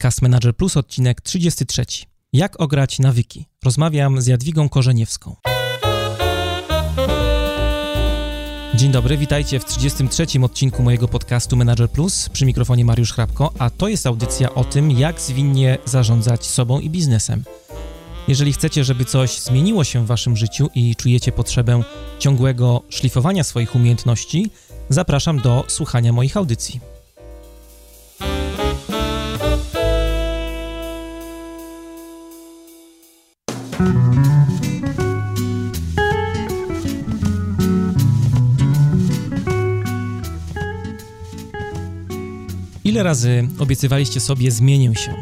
Podcast Manager Plus, odcinek 33. Jak ograć nawyki? Rozmawiam z Jadwigą Korzeniewską. Dzień dobry, witajcie w 33. odcinku mojego podcastu Manager Plus przy mikrofonie Mariusz Hrabko, a to jest audycja o tym, jak zwinnie zarządzać sobą i biznesem. Jeżeli chcecie, żeby coś zmieniło się w waszym życiu i czujecie potrzebę ciągłego szlifowania swoich umiejętności, zapraszam do słuchania moich audycji. Ile razy obiecywaliście sobie zmienię się?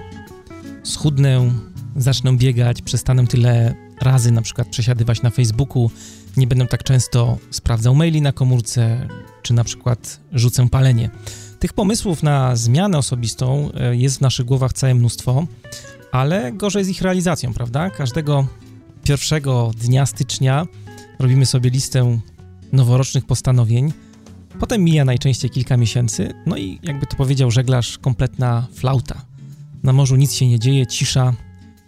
Schudnę, zacznę biegać, przestanę tyle razy na przykład przesiadywać na Facebooku, nie będę tak często sprawdzał maili na komórce, czy na przykład rzucę palenie. Tych pomysłów na zmianę osobistą e, jest w naszych głowach całe mnóstwo, ale gorzej z ich realizacją, prawda? Każdego pierwszego dnia stycznia robimy sobie listę noworocznych postanowień. Potem mija najczęściej kilka miesięcy, no i jakby to powiedział żeglarz, kompletna flauta. Na morzu nic się nie dzieje, cisza,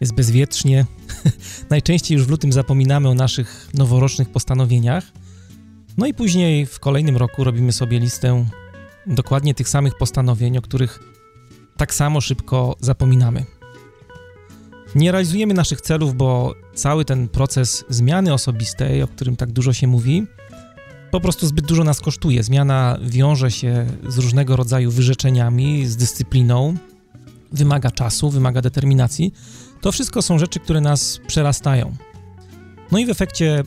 jest bezwietrznie. najczęściej już w lutym zapominamy o naszych noworocznych postanowieniach. No i później w kolejnym roku robimy sobie listę dokładnie tych samych postanowień, o których tak samo szybko zapominamy. Nie realizujemy naszych celów, bo cały ten proces zmiany osobistej, o którym tak dużo się mówi, po prostu zbyt dużo nas kosztuje. Zmiana wiąże się z różnego rodzaju wyrzeczeniami, z dyscypliną, wymaga czasu, wymaga determinacji. To wszystko są rzeczy, które nas przerastają. No i w efekcie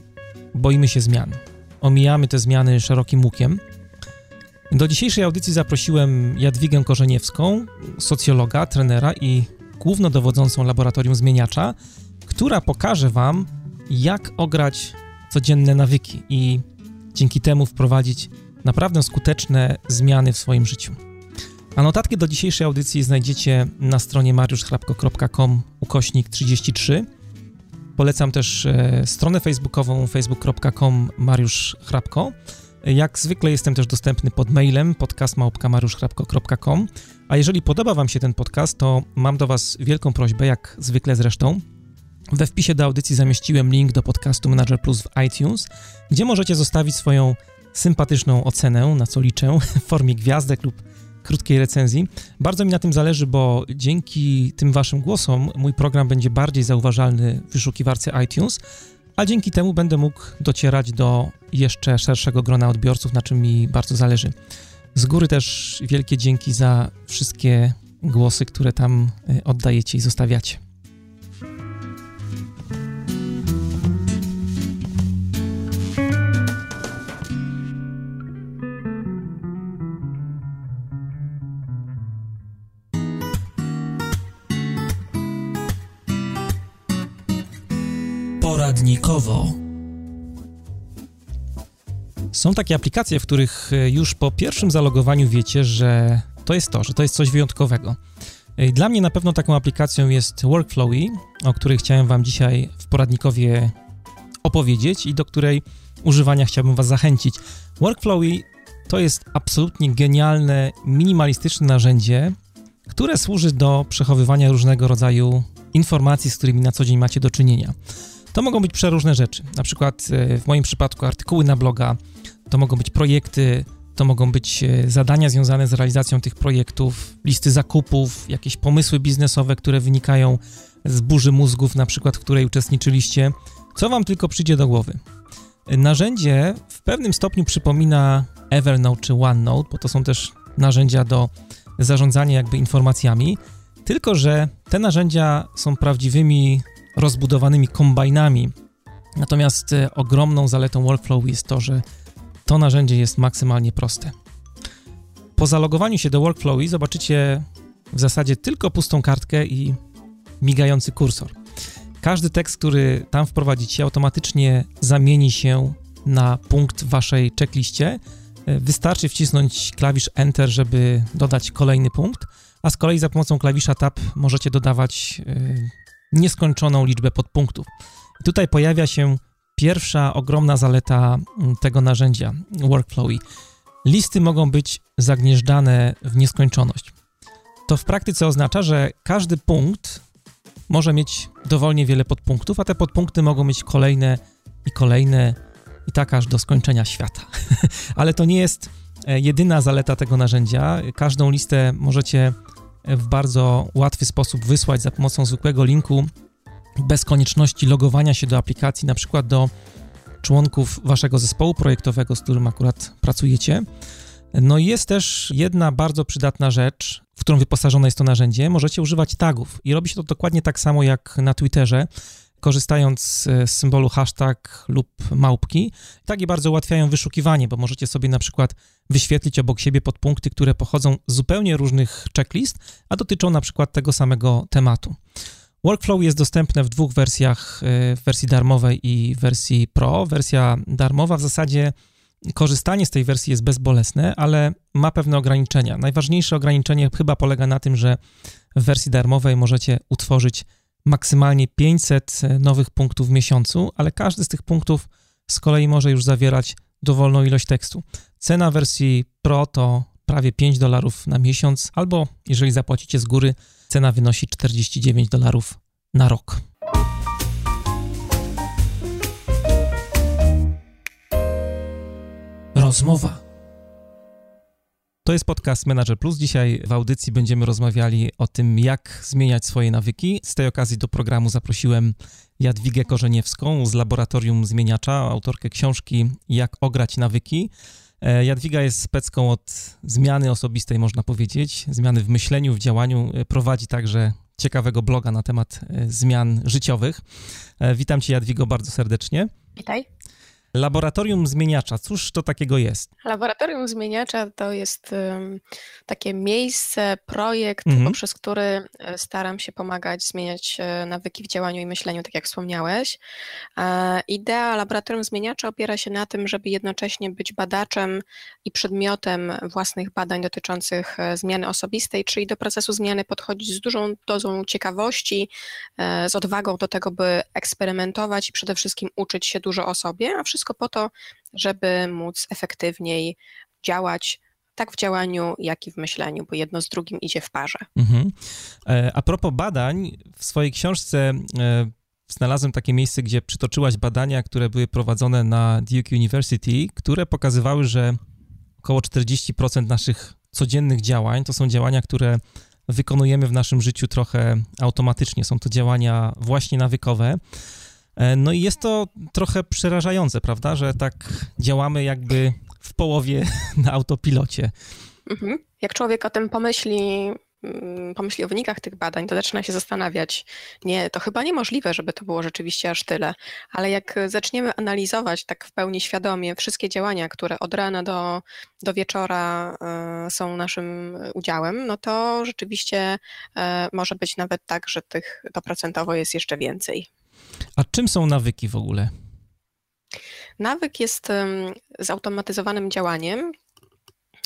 boimy się zmian. Omijamy te zmiany szerokim łukiem. Do dzisiejszej audycji zaprosiłem Jadwigę Korzeniewską, socjologa, trenera i głównodowodzącą laboratorium zmieniacza, która pokaże Wam, jak ograć codzienne nawyki i dzięki temu wprowadzić naprawdę skuteczne zmiany w swoim życiu. A notatki do dzisiejszej audycji znajdziecie na stronie mariuszchrapko.com ukośnik 33. Polecam też e, stronę facebookową facebook.com mariuszchrapko. Jak zwykle jestem też dostępny pod mailem podcastmałpka.mariuszchrapko.com. A jeżeli podoba Wam się ten podcast, to mam do Was wielką prośbę, jak zwykle zresztą. We wpisie do audycji zamieściłem link do podcastu Manager Plus w iTunes, gdzie możecie zostawić swoją sympatyczną ocenę, na co liczę, w formie gwiazdek lub krótkiej recenzji. Bardzo mi na tym zależy, bo dzięki tym Waszym głosom mój program będzie bardziej zauważalny w wyszukiwarce iTunes, a dzięki temu będę mógł docierać do jeszcze szerszego grona odbiorców, na czym mi bardzo zależy. Z góry też wielkie dzięki za wszystkie głosy, które tam y, oddajecie i zostawiacie. Są takie aplikacje, w których e, już po pierwszym zalogowaniu wiecie, że to jest to, że to jest coś wyjątkowego. E, dla mnie na pewno taką aplikacją jest Workflowy, o której chciałem Wam dzisiaj w poradnikowie opowiedzieć i do której używania chciałbym Was zachęcić. Workflowy to jest absolutnie genialne, minimalistyczne narzędzie, które służy do przechowywania różnego rodzaju informacji, z którymi na co dzień macie do czynienia. To mogą być przeróżne rzeczy, na przykład e, w moim przypadku artykuły na bloga, to mogą być projekty, to mogą być e, zadania związane z realizacją tych projektów, listy zakupów, jakieś pomysły biznesowe, które wynikają z burzy mózgów, na przykład w której uczestniczyliście, co wam tylko przyjdzie do głowy. Narzędzie w pewnym stopniu przypomina Evernote czy OneNote, bo to są też narzędzia do zarządzania jakby informacjami, tylko że te narzędzia są prawdziwymi rozbudowanymi kombajnami. Natomiast e, ogromną zaletą Workflow jest to, że to narzędzie jest maksymalnie proste. Po zalogowaniu się do Workflow zobaczycie w zasadzie tylko pustą kartkę i migający kursor. Każdy tekst, który tam wprowadzicie, automatycznie zamieni się na punkt w waszej checkliście. E, wystarczy wcisnąć klawisz Enter, żeby dodać kolejny punkt, a z kolei za pomocą klawisza Tab możecie dodawać e, nieskończoną liczbę podpunktów. I tutaj pojawia się pierwsza ogromna zaleta mm, tego narzędzia Workflowy. Listy mogą być zagnieżdżane w nieskończoność. To w praktyce oznacza, że każdy punkt może mieć dowolnie wiele podpunktów, a te podpunkty mogą mieć kolejne i kolejne i tak aż do skończenia świata. Ale to nie jest e, jedyna zaleta tego narzędzia. Każdą listę możecie w bardzo łatwy sposób wysłać za pomocą zwykłego linku bez konieczności logowania się do aplikacji, na przykład do członków waszego zespołu projektowego, z którym akurat pracujecie. No i jest też jedna bardzo przydatna rzecz, w którą wyposażone jest to narzędzie. Możecie używać tagów i robi się to dokładnie tak samo jak na Twitterze, korzystając z symbolu hashtag lub małpki. Tagi bardzo ułatwiają wyszukiwanie, bo możecie sobie na przykład wyświetlić obok siebie podpunkty, które pochodzą z zupełnie różnych checklist, a dotyczą na przykład tego samego tematu. Workflow jest dostępne w dwóch wersjach, e, w wersji darmowej i wersji Pro. Wersja darmowa w zasadzie korzystanie z tej wersji jest bezbolesne, ale ma pewne ograniczenia. Najważniejsze ograniczenie chyba polega na tym, że w wersji darmowej możecie utworzyć maksymalnie 500 nowych punktów w miesiącu, ale każdy z tych punktów z kolei może już zawierać dowolną ilość tekstu. Cena wersji Pro to prawie 5 dolarów na miesiąc, albo jeżeli zapłacicie z góry, cena wynosi 49 dolarów na rok. Rozmowa. To jest podcast Manager Plus. Dzisiaj w audycji będziemy rozmawiali o tym, jak zmieniać swoje nawyki. Z tej okazji do programu zaprosiłem Jadwigę Korzeniewską z Laboratorium Zmieniacza, autorkę książki Jak ograć nawyki. E, Jadwiga jest specką od zmiany osobistej, można powiedzieć, zmiany w myśleniu, w działaniu. E, prowadzi także ciekawego bloga na temat e, zmian życiowych. Witam Cię, Jadwigo, bardzo serdecznie. Witaj. Laboratorium zmieniacza, cóż to takiego jest? Laboratorium zmieniacza to jest takie miejsce, projekt, mhm. poprzez który e, staram się pomagać zmieniać e, nawyki w działaniu i myśleniu, tak jak wspomniałeś. E, idea laboratorium zmieniacza opiera się na tym, żeby jednocześnie być badaczem i przedmiotem własnych badań dotyczących zmiany osobistej, czyli do procesu zmiany podchodzić z dużą dozą ciekawości, z odwagą do tego, by eksperymentować i przede wszystkim uczyć się dużo o sobie, a wszystko wszystko po to, żeby móc efektywniej działać tak w działaniu, jak i w myśleniu, bo jedno z drugim idzie w parze. Mhm. E, a propos badań, w swojej książce e, znalazłem takie miejsce, gdzie przytoczyłaś badania, które były prowadzone na Duke University, które pokazywały, że około 40% naszych codziennych działań to są działania, które wykonujemy w naszym życiu trochę automatycznie. Są to działania właśnie nawykowe. E, no i jest to trochę przerażające, prawda, że tak działamy jakby w połowie na autopilocie. Mhm. Jak człowiek o tym pomyśli, mm, pomyśli o wynikach tych badań, to zaczyna się zastanawiać, nie, to chyba niemożliwe, żeby to było rzeczywiście aż tyle, ale jak zaczniemy analizować tak w pełni świadomie wszystkie działania, które od rana do, do wieczora y, są naszym udziałem, no to rzeczywiście y, może być nawet tak, że tych to procentowo jest jeszcze więcej. A czym są nawyki w ogóle? Nawyk jest zautomatyzowanym działaniem,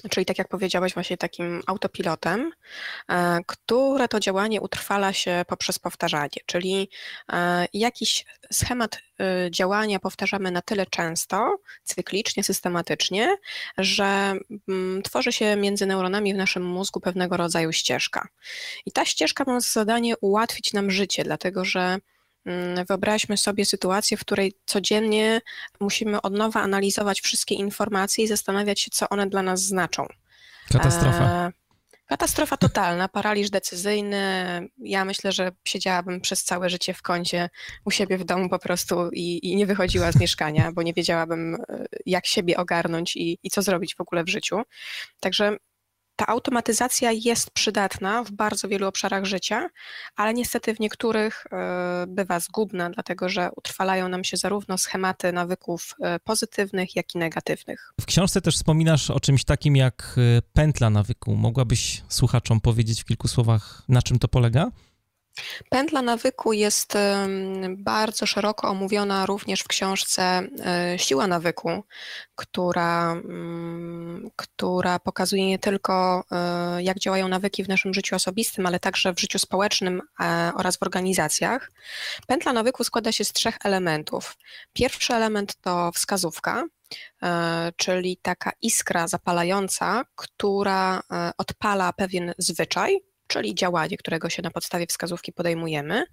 czyli tak jak powiedziałeś, właśnie takim autopilotem, e, które to działanie utrwala się poprzez powtarzanie, czyli e, jakiś schemat e, działania powtarzamy na tyle często, cyklicznie, systematycznie, że mm, tworzy się między neuronami w naszym mózgu pewnego rodzaju ścieżka. I ta ścieżka ma za zadanie ułatwić nam życie, dlatego że wyobraźmy sobie sytuację, w której codziennie musimy od nowa analizować wszystkie informacje i zastanawiać się, co one dla nas znaczą. Katastrofa. E, katastrofa totalna, paraliż decyzyjny. Ja myślę, że siedziałabym przez całe życie w kącie u siebie w domu po prostu i, i nie wychodziła z mieszkania, bo nie wiedziałabym, e, jak siebie ogarnąć i, i co zrobić w ogóle w życiu. Także ta automatyzacja jest przydatna w bardzo wielu obszarach życia, ale niestety w niektórych e, bywa zgubna, dlatego że utrwalają nam się zarówno schematy nawyków e, pozytywnych, jak i negatywnych. W książce też wspominasz o czymś takim jak e, pętla nawyku. Mogłabyś słuchaczom powiedzieć w kilku słowach, na czym to polega? Pętla nawyku jest bardzo szeroko omówiona również w książce e, Siła nawyku, która, mm, która pokazuje nie tylko e, jak działają nawyki w naszym życiu osobistym, ale także w życiu społecznym e, oraz w organizacjach. Pętla nawyku składa się z trzech elementów. Pierwszy element to wskazówka, czyli taka iskra zapalająca, która odpala pewien zwyczaj, czyli działanie, którego się na podstawie wskazówki podejmujemy.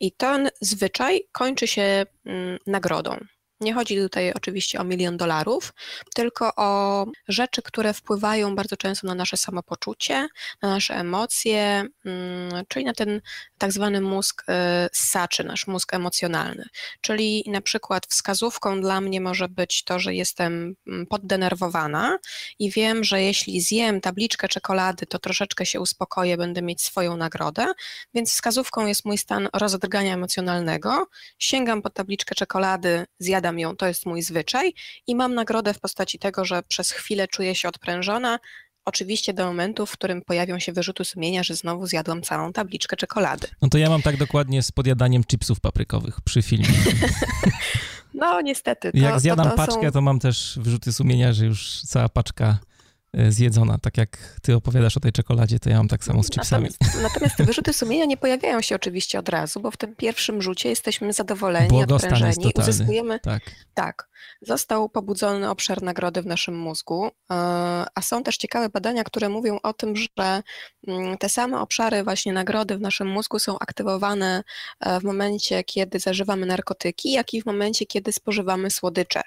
I ten zwyczaj kończy się mm, nagrodą. Nie chodzi tutaj oczywiście o milion dolarów, tylko o rzeczy, które wpływają bardzo często na nasze samopoczucie, na nasze emocje, mm, czyli na ten tak zwany mózg y, saczy, nasz mózg emocjonalny. Czyli na przykład wskazówką dla mnie może być to, że jestem mm, poddenerwowana i wiem, że jeśli zjem tabliczkę czekolady, to troszeczkę się uspokoję, będę mieć swoją nagrodę, więc wskazówką jest mój stan rozdrgania emocjonalnego. Sięgam po tabliczkę czekolady, zjadam ją, to jest mój zwyczaj i mam nagrodę w postaci tego, że przez chwilę czuję się odprężona, Oczywiście do momentu, w którym pojawią się wyrzuty sumienia, że znowu zjadłam całą tabliczkę czekolady. No to ja mam tak dokładnie z podjadaniem chipsów paprykowych przy filmie. No niestety. To, Jak zjadam to, to paczkę, są... to mam też wyrzuty sumienia, że już cała paczka zjedzona. Tak jak ty opowiadasz o tej czekoladzie, to ja mam tak samo z chipsami. Natomiast, natomiast te wyrzuty sumienia nie pojawiają się oczywiście od razu, bo w tym pierwszym rzucie jesteśmy zadowoleni, odprężeni, uzyskujemy... Tak. tak. Został pobudzony obszar nagrody w naszym mózgu, e, a są też ciekawe badania, które mówią o tym, że mm, te same obszary właśnie nagrody w naszym mózgu są aktywowane e, w momencie, kiedy zażywamy narkotyki, jak i w momencie, kiedy spożywamy słodycze.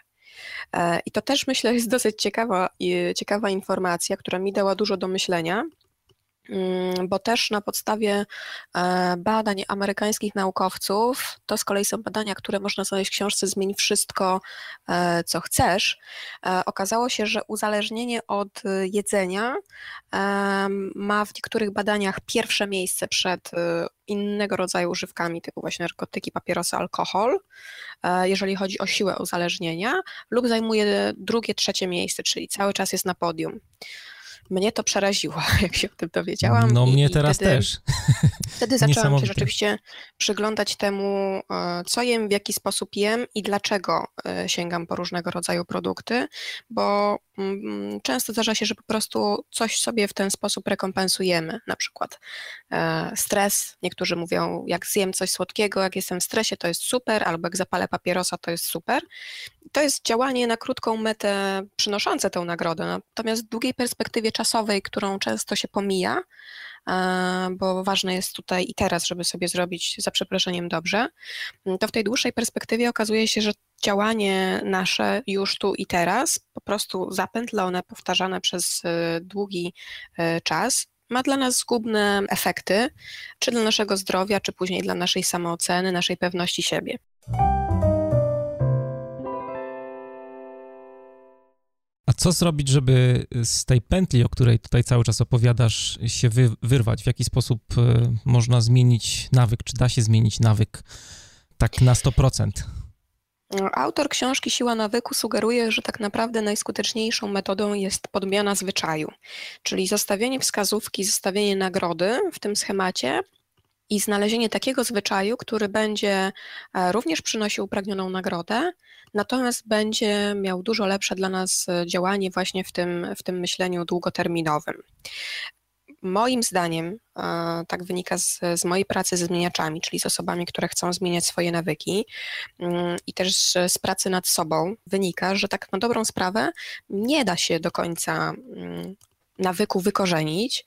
E, I to też myślę jest dosyć ciekawa, ciekawa informacja, która mi dała dużo do myślenia. Mm, bo też na podstawie e, badań amerykańskich naukowców, to z kolei są badania, które można znaleźć w książce Zmień wszystko, e, co chcesz, okazało się, że uzależnienie od jedzenia ma w niektórych badaniach pierwsze miejsce przed innego rodzaju używkami, typu właśnie narkotyki, papierosy, alkohol, e, jeżeli chodzi o siłę uzależnienia, lub zajmuje drugie, trzecie miejsce, czyli cały czas jest na podium. Mnie to przeraziło, jak się o tym dowiedziałam. No mnie teraz wtedy, też. Wtedy zaczęłam się rzeczywiście przyglądać temu, e, co jem, w jaki sposób jem i dlaczego e, sięgam po różnego rodzaju produkty, bo mm, często zdarza się, że po prostu coś sobie w ten sposób rekompensujemy. Na przykład e, stres. Niektórzy mówią, jak zjem coś słodkiego, jak jestem w stresie, to jest super, albo jak zapalę papierosa, to jest super. To jest działanie na krótką metę przynoszące tę nagrodę. Natomiast w długiej perspektywie czasowej, którą często się pomija, e, bo ważne jest tutaj i teraz, żeby sobie zrobić za przeproszeniem dobrze, to w tej dłuższej perspektywie okazuje się, że działanie nasze już tu i teraz, po prostu zapętlone, powtarzane przez e, długi e, czas, ma dla nas zgubne efekty, czy dla naszego zdrowia, czy później dla naszej samooceny, naszej pewności siebie. Co zrobić, żeby z tej pętli, o której tutaj cały czas opowiadasz, się wy, wyrwać? W jaki sposób e, można zmienić nawyk? Czy da się zmienić nawyk tak na 100%? Autor książki Siła nawyku sugeruje, że tak naprawdę najskuteczniejszą metodą jest podmiana zwyczaju, czyli zostawienie wskazówki, zostawienie nagrody w tym schemacie i znalezienie takiego zwyczaju, który będzie e, również przynosił upragnioną nagrodę, natomiast będzie miał dużo lepsze dla nas e, działanie właśnie w tym, w tym myśleniu długoterminowym. Moim zdaniem, e, tak wynika z, z, mojej pracy ze zmieniaczami, czyli z osobami, które chcą zmieniać swoje nawyki mm, i też z pracy nad sobą, wynika, że tak na dobrą sprawę nie da się do końca mm, nawyku wykorzenić,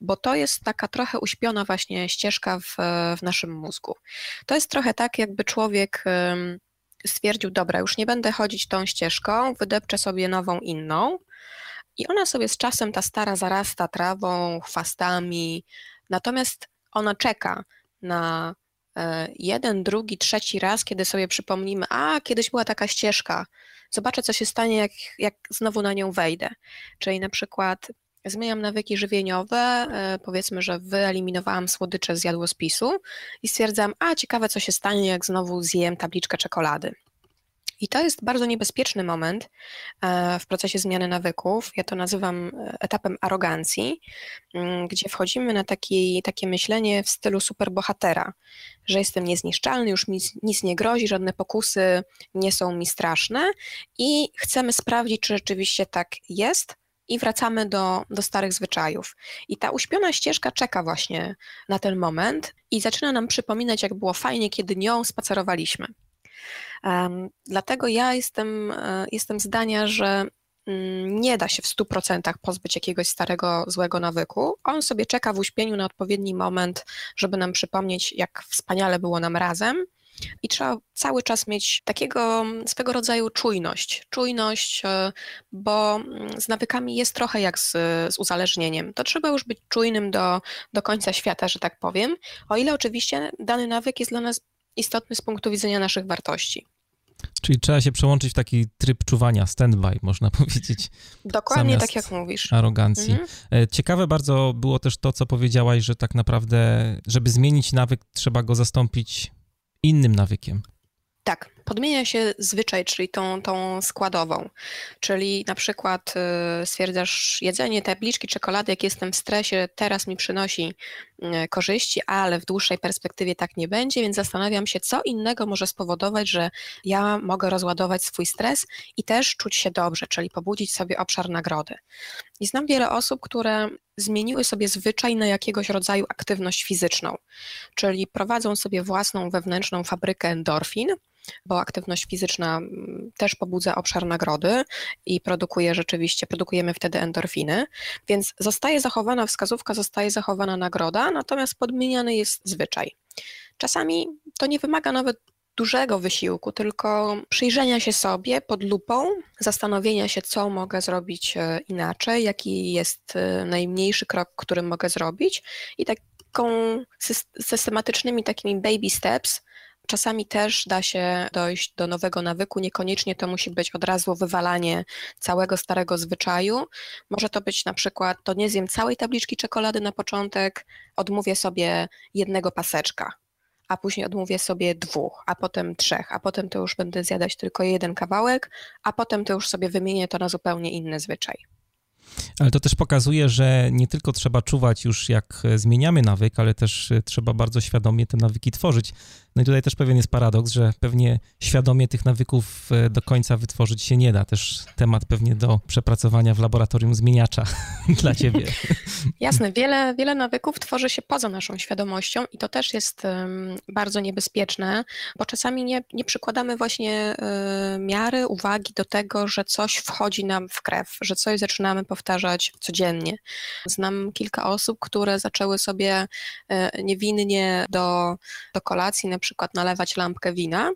bo to jest taka trochę uśpiona właśnie ścieżka w, w naszym mózgu. To jest trochę tak, jakby człowiek stwierdził, dobra, już nie będę chodzić tą ścieżką, wydepczę sobie nową, inną i ona sobie z czasem, ta stara, zarasta trawą, chwastami, natomiast ona czeka na e, jeden, drugi, trzeci raz, kiedy sobie przypomnimy, a kiedyś była taka ścieżka, zobaczę, co się stanie, jak, jak znowu na nią wejdę. Czyli na przykład zmieniam nawyki żywieniowe, e, powiedzmy, że wyeliminowałam słodycze z jadłospisu i stwierdzam, a ciekawe co się stanie, jak znowu zjem tabliczkę czekolady. I to jest bardzo niebezpieczny moment e, w procesie zmiany nawyków. Ja to nazywam e, etapem arogancji, mm, gdzie wchodzimy na taki, takie myślenie w stylu superbohatera, że jestem niezniszczalny, już mi nic nie grozi, żadne pokusy nie są mi straszne i chcemy sprawdzić, czy rzeczywiście tak jest, i wracamy do, do starych zwyczajów. I ta uśpiona ścieżka czeka właśnie na ten moment i zaczyna nam przypominać, jak było fajnie, kiedy nią spacerowaliśmy. Um, dlatego ja jestem, e, jestem zdania, że mm, nie da się w 100% pozbyć jakiegoś starego, złego nawyku. On sobie czeka w uśpieniu na odpowiedni moment, żeby nam przypomnieć, jak wspaniale było nam razem. I trzeba cały czas mieć takiego mm, swego rodzaju czujność. Czujność, e, bo mm, z nawykami jest trochę jak z, z uzależnieniem. To trzeba już być czujnym do, do końca świata, że tak powiem, o ile oczywiście dany nawyk jest dla nas istotny z punktu widzenia naszych wartości. Czyli trzeba się przełączyć w taki tryb czuwania, standby, można powiedzieć. Dokładnie tak jak mówisz. Arogancji. Mhm. E, ciekawe bardzo było też to, co powiedziałaś, że tak naprawdę, żeby zmienić nawyk, trzeba go zastąpić innym nawykiem. Tak, podmienia się zwyczaj, czyli tą, tą składową. Czyli na przykład y, stwierdzasz, jedzenie tabliczki czekolady, jak jestem w stresie, teraz mi przynosi y, korzyści, ale w dłuższej perspektywie tak nie będzie, więc zastanawiam się, co innego może spowodować, że ja mogę rozładować swój stres i też czuć się dobrze, czyli pobudzić sobie obszar nagrody. I znam wiele osób, które zmieniły sobie zwyczaj na jakiegoś rodzaju aktywność fizyczną, czyli prowadzą sobie własną wewnętrzną fabrykę endorfin, bo aktywność fizyczna mm, też pobudza obszar nagrody i produkuje rzeczywiście, produkujemy wtedy endorfiny, więc zostaje zachowana wskazówka, zostaje zachowana nagroda, natomiast podmieniany jest zwyczaj. Czasami to nie wymaga nawet dużego wysiłku, tylko przyjrzenia się sobie pod lupą, zastanowienia się, co mogę zrobić e, inaczej, jaki jest e, najmniejszy krok, który mogę zrobić i taką systematycznymi takimi baby steps Czasami też da się dojść do nowego nawyku, niekoniecznie to musi być od razu wywalanie całego starego zwyczaju. Może to być na przykład, to nie zjem całej tabliczki czekolady na początek, odmówię sobie jednego paseczka, a później odmówię sobie dwóch, a potem trzech, a potem to już będę zjadać tylko jeden kawałek, a potem to już sobie wymienię to na zupełnie inny zwyczaj. Ale to też pokazuje, że nie tylko trzeba czuwać już jak zmieniamy nawyk, ale też trzeba bardzo świadomie te nawyki tworzyć. No i tutaj też pewien jest paradoks, że pewnie świadomie tych nawyków e, do końca wytworzyć się nie da. Też temat pewnie do przepracowania w laboratorium zmieniacza dla ciebie. Jasne, wiele, wiele nawyków tworzy się poza naszą świadomością i to też jest bardzo niebezpieczne, bo czasami nie, nie przykładamy właśnie um, miary, uwagi do tego, że coś wchodzi nam w krew, że coś zaczynamy powtarzać codziennie. Znam kilka osób, które zaczęły sobie um, niewinnie do, do kolacji na przykład nalewać lampkę wina.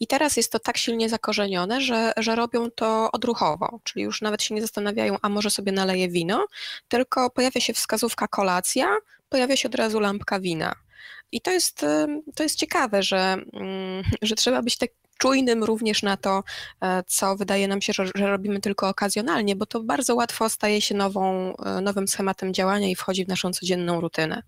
I teraz jest to tak silnie zakorzenione, że, że robią to odruchowo, czyli już nawet się nie zastanawiają, a może sobie naleję wino, tylko pojawia się wskazówka kolacja, pojawia się od razu lampka wina. I to jest, to jest ciekawe, że, mm, że trzeba być tak czujnym również na to, e, co wydaje nam się, że, robimy tylko okazjonalnie, bo to bardzo łatwo staje się nową, e, nowym schematem działania i wchodzi w naszą codzienną rutynę.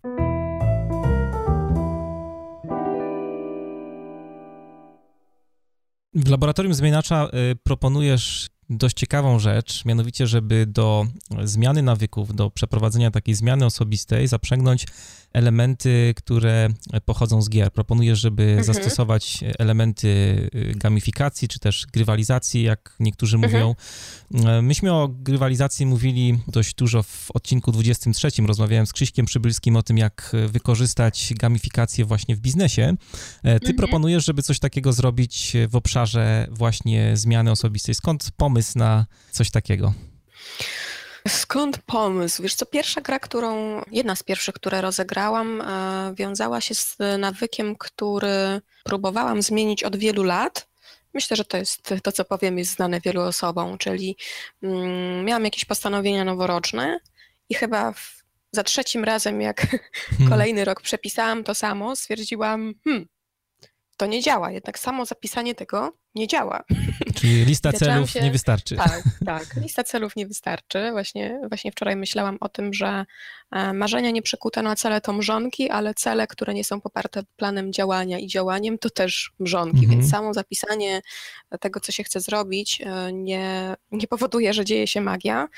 W laboratorium zmieniacza y, proponujesz dość ciekawą rzecz, mianowicie, żeby do zmiany nawyków, do przeprowadzenia takiej zmiany osobistej zaprzęgnąć elementy, które pochodzą z gier. Proponuję, żeby mhm. zastosować elementy y, gamifikacji, czy też grywalizacji, jak niektórzy mhm. mówią. E, myśmy o grywalizacji mówili dość dużo w odcinku 23. Rozmawiałem z Krzyśkiem Przybylskim o tym, jak wykorzystać gamifikację właśnie w biznesie. E, ty mhm. proponujesz, żeby coś takiego zrobić w obszarze właśnie zmiany osobistej. Skąd pomysł na coś takiego? Skąd pomysł? Wiesz co, pierwsza gra, którą, jedna z pierwszych, które rozegrałam, e, wiązała się z nawykiem, który próbowałam zmienić od wielu lat. Myślę, że to jest to, co powiem, jest znane wielu osobom, czyli mm, miałam jakieś postanowienia noworoczne i chyba w, za trzecim razem, jak hmm. kolejny rok przepisałam to samo, stwierdziłam, hmm, to nie działa. Jednak samo zapisanie tego nie działa. Czyli lista celów się... nie wystarczy. Tak, tak. Lista celów nie wystarczy. Właśnie, właśnie wczoraj myślałam o tym, że e, marzenia nie przekute na cele to mrzonki, ale cele, które nie są poparte planem działania i działaniem, to też mrzonki. Mhm. Więc samo zapisanie tego, co się chce zrobić, e, nie, nie powoduje, że dzieje się magia.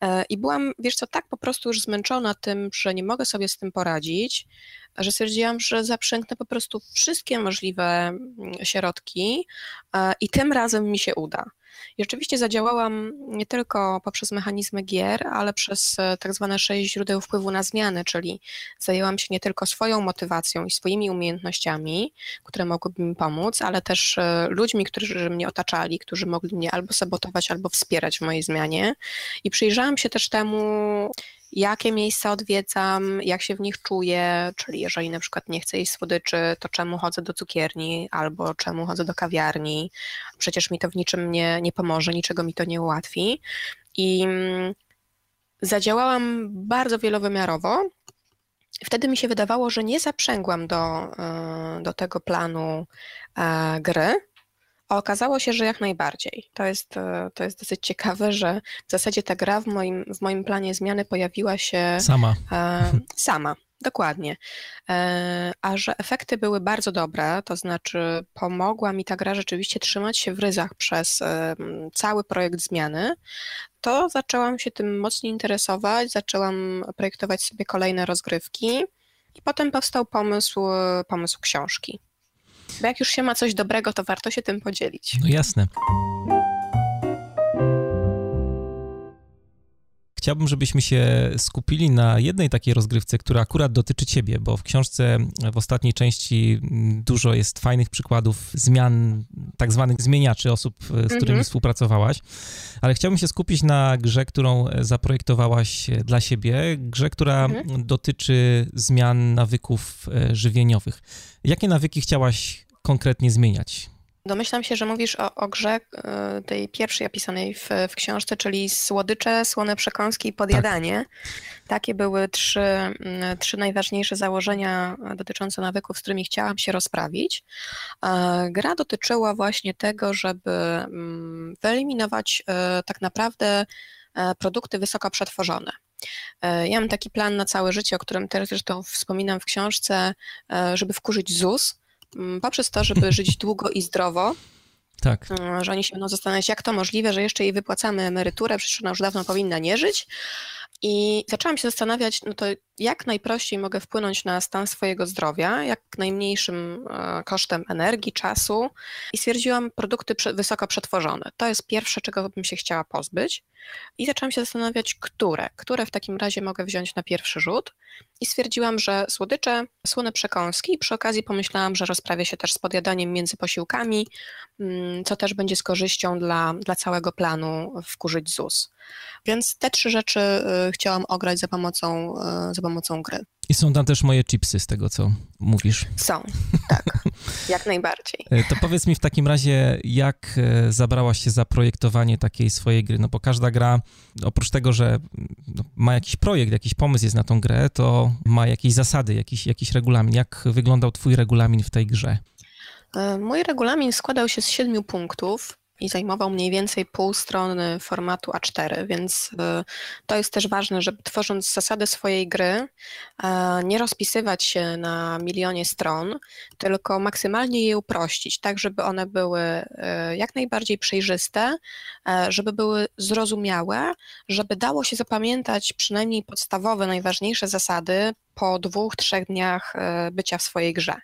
E, I byłam, wiesz co, tak po prostu już zmęczona tym, że nie mogę sobie z tym poradzić, że stwierdziłam, że zaprzęgnę po prostu wszystkie możliwe mm, środki i tym razem mi się uda. I rzeczywiście zadziałałam nie tylko poprzez mechanizmy gier, ale przez e, tak zwane sześć źródeł wpływu na zmiany, czyli zajęłam się nie tylko swoją motywacją i swoimi umiejętnościami, które mogłyby mi pomóc, ale też e, ludźmi, którzy mnie otaczali, którzy mogli mnie albo sabotować, albo wspierać w mojej zmianie. I przyjrzałam się też temu, jakie miejsca odwiedzam, jak się w nich czuję, czyli jeżeli na przykład nie chcę jeść słodyczy, to czemu chodzę do cukierni albo czemu chodzę do kawiarni. Przecież mi to w niczym nie, nie pomoże, niczego mi to nie ułatwi. I mm, zadziałałam bardzo wielowymiarowo. Wtedy mi się wydawało, że nie zaprzęgłam do, e, do tego planu e, gry, a okazało się, że jak najbardziej. To jest, e, to jest dosyć ciekawe, że w zasadzie ta gra w moim, w moim planie zmiany pojawiła się sama. E, sama. Dokładnie. E, a że efekty były bardzo dobre, to znaczy pomogła mi ta gra rzeczywiście trzymać się w ryzach przez e, cały projekt zmiany, to zaczęłam się tym mocniej interesować, zaczęłam projektować sobie kolejne rozgrywki i potem powstał pomysł, pomysł książki. Bo jak już się ma coś dobrego, to warto się tym podzielić. No jasne. Chciałbym, żebyśmy się skupili na jednej takiej rozgrywce, która akurat dotyczy ciebie, bo w książce w ostatniej części dużo jest fajnych przykładów zmian, tak zwanych zmieniaczy osób, z którymi mhm. współpracowałaś, ale chciałbym się skupić na grze, którą zaprojektowałaś dla siebie, grze, która mhm. dotyczy zmian nawyków e, żywieniowych. Jakie nawyki chciałaś konkretnie zmieniać? Domyślam się, że mówisz o, o grze e, tej pierwszej opisanej w, w, książce, czyli słodycze, słone przekąski i podjadanie. Tak. Takie były trzy, trzy najważniejsze założenia dotyczące nawyków, z którymi chciałam się rozprawić. E, gra dotyczyła właśnie tego, żeby wyeliminować e, tak naprawdę produkty wysoko przetworzone. Ja mam taki plan na całe życie, o którym też zresztą wspominam w książce, żeby wkurzyć ZUS, Mm, poprzez to, żeby żyć długo i zdrowo, tak. Mm, że oni się będą zastanawiać, jak to możliwe, że jeszcze jej wypłacamy emeryturę, przecież ona już dawno powinna nie żyć. I zaczęłam się zastanawiać, no to jak najprościej mogę wpłynąć na stan swojego zdrowia, jak najmniejszym e, kosztem energii, czasu. I stwierdziłam produkty wysoko przetworzone. To jest pierwsze, czego bym się chciała pozbyć. I zaczęłam się zastanawiać, które, które w takim razie mogę wziąć na pierwszy rzut. I stwierdziłam, że słodycze, słone przekąski i przy okazji pomyślałam, że rozprawię się też z podjadaniem między posiłkami, mm, co też będzie z korzyścią dla, dla całego planu wkurzyć ZUS. Więc te trzy rzeczy y, chciałam ograć za pomocą, y, za pomocą gry. I są tam też moje chipsy z tego, co mówisz. Są, tak, jak najbardziej. E, to powiedz mi w takim razie, jak e, zabrałaś się za projektowanie takiej swojej gry? No bo każda gra, oprócz tego, że no, ma jakiś projekt, jakiś pomysł jest na tą grę, to ma jakieś zasady, jakiś, jakiś regulamin. Jak wyglądał twój regulamin w tej grze? E, mój regulamin składał się z siedmiu punktów i zajmował mniej więcej pół strony formatu A4, więc y, to jest też ważne, żeby tworząc zasady swojej gry, nie rozpisywać się na milionie stron, tylko maksymalnie je uprościć, tak żeby one były y, jak najbardziej przejrzyste, e, żeby były zrozumiałe, żeby dało się zapamiętać przynajmniej podstawowe, najważniejsze zasady, po dwóch, trzech dniach e, bycia w swojej grze.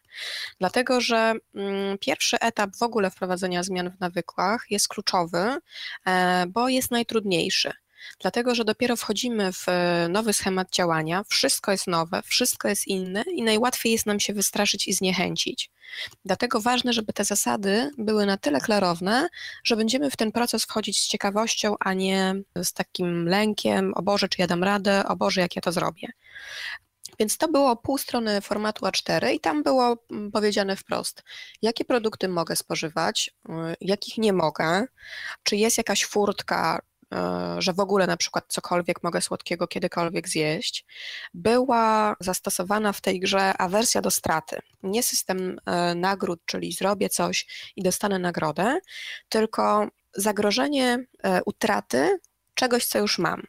Dlatego, że mm, pierwszy etap w ogóle wprowadzenia zmian w nawykach jest kluczowy, e, bo jest najtrudniejszy. Dlatego, że dopiero wchodzimy w e, nowy schemat działania, wszystko jest nowe, wszystko jest inne i najłatwiej jest nam się wystraszyć i zniechęcić. Dlatego ważne, żeby te zasady były na tyle klarowne, że będziemy w ten proces wchodzić z ciekawością, a nie z takim lękiem, o Boże, czy ja dam radę, o Boże, jak ja to zrobię. Więc to było pół strony formatu A4 i tam było mm, powiedziane wprost, jakie produkty mogę spożywać, y, jakich nie mogę, czy jest jakaś furtka, y, że w ogóle na przykład cokolwiek mogę słodkiego kiedykolwiek zjeść. Była zastosowana w tej grze awersja do straty. Nie system y, nagród, czyli zrobię coś i dostanę nagrodę, tylko zagrożenie utraty czegoś, co już mam.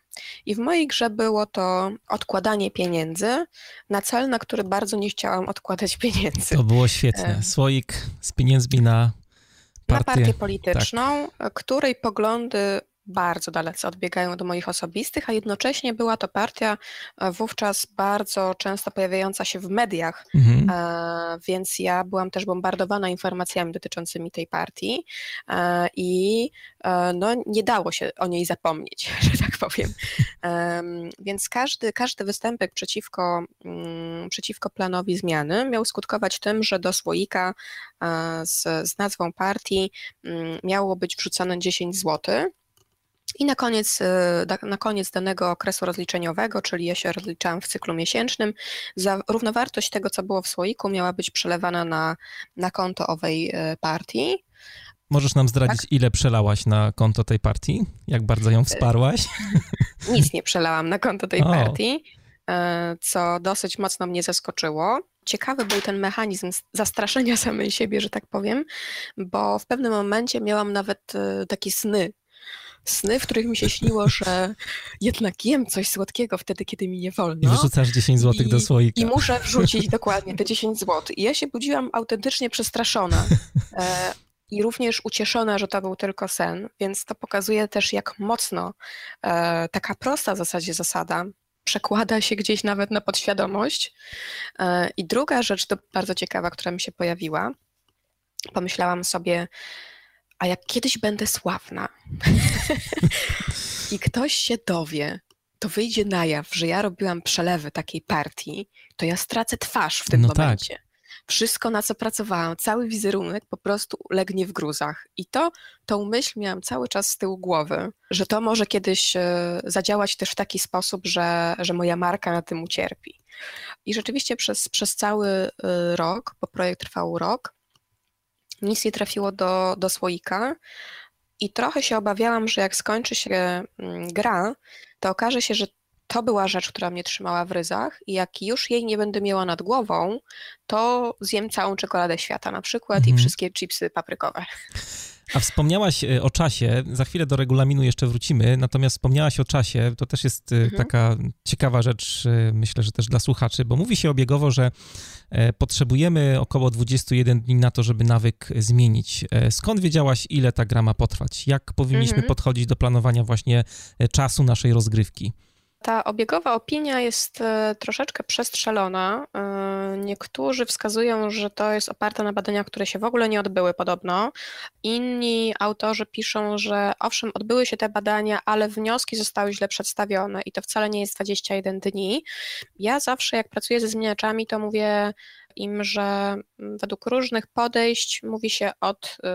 I w mojej grze było to odkładanie pieniędzy na cel, na który bardzo nie chciałam odkładać pieniędzy. To było świetne. Słoik z pieniędzmi na partię. Na partię polityczną, tak. której poglądy bardzo dalece odbiegają do moich osobistych, a jednocześnie była to partia e, wówczas bardzo często pojawiająca się w mediach, mhm. E, więc ja byłam też bombardowana informacjami dotyczącymi tej partii i no, nie dało się o niej zapomnieć, że tak powiem. Więc każdy, każdy występek przeciwko, mm, przeciwko planowi zmiany miał skutkować tym, że do słoika z, z nazwą partii mm, miało być wrzucone 10 zł. I na koniec, e, na koniec danego okresu rozliczeniowego, czyli ja się rozliczałam w cyklu miesięcznym, równowartość tego, co było w słoiku, miała być przelewana na, na konto owej e, partii. Możesz nam zdradzić, tak? ile przelałaś na konto tej partii? Jak bardzo ją wsparłaś? Nic nie przelałam na konto tej o. partii, co dosyć mocno mnie zaskoczyło. Ciekawy był ten mechanizm zastraszenia samej siebie, że tak powiem, bo w pewnym momencie miałam nawet takie sny, sny, w których mi się śniło, że jednak jem coś słodkiego wtedy, kiedy mi nie wolno. I wrzucasz 10 zł do słoika. I muszę wrzucić dokładnie te 10 zł. I ja się budziłam autentycznie przestraszona. E, I również ucieszona, że to był tylko sen, więc to pokazuje też, jak mocno e, taka prosta w zasadzie zasada przekłada się gdzieś nawet na podświadomość. E, I druga rzecz, to bardzo ciekawa, która mi się pojawiła, pomyślałam sobie, a jak kiedyś będę sławna i ktoś się dowie, to wyjdzie na jaw, że ja robiłam przelewy takiej partii, to ja stracę twarz w tym no tak. momencie. Tak. Wszystko, na co pracowałam, cały wizerunek po prostu legnie w gruzach. I to, tą myśl miałam cały czas z tyłu głowy, że to może kiedyś e, zadziałać też w taki sposób, że, że moja marka na tym ucierpi. I rzeczywiście przez, przez cały e, rok, bo projekt trwał rok, nic nie trafiło do, do słoika. I trochę się obawiałam, że jak skończy się mm, gra, to okaże się, że to była rzecz, która mnie trzymała w ryzach i jak już jej nie będę miała nad głową, to zjem całą czekoladę świata na przykład mhm. i wszystkie chipsy paprykowe. A wspomniałaś e, o czasie, za chwilę do regulaminu jeszcze wrócimy, natomiast wspomniałaś o czasie, to też jest e, mhm. taka ciekawa rzecz, e, myślę, że też dla słuchaczy, bo mówi się obiegowo, że potrzebujemy około 21 dni na to, żeby nawyk zmienić. Skąd wiedziałaś, ile ta gra ma potrwać? Jak powinniśmy mhm. podchodzić do planowania właśnie czasu naszej rozgrywki? Ta obiegowa opinia jest e, troszeczkę przestrzelona. E, niektórzy wskazują, że to jest oparte na badaniach, które się w ogóle nie odbyły podobno. Inni autorzy piszą, że owszem, odbyły się te badania, ale wnioski zostały źle przedstawione i to wcale nie jest 21 dni. Ja zawsze, jak pracuję ze zmieniaczami, to mówię im, że mm, według różnych podejść mówi się od y,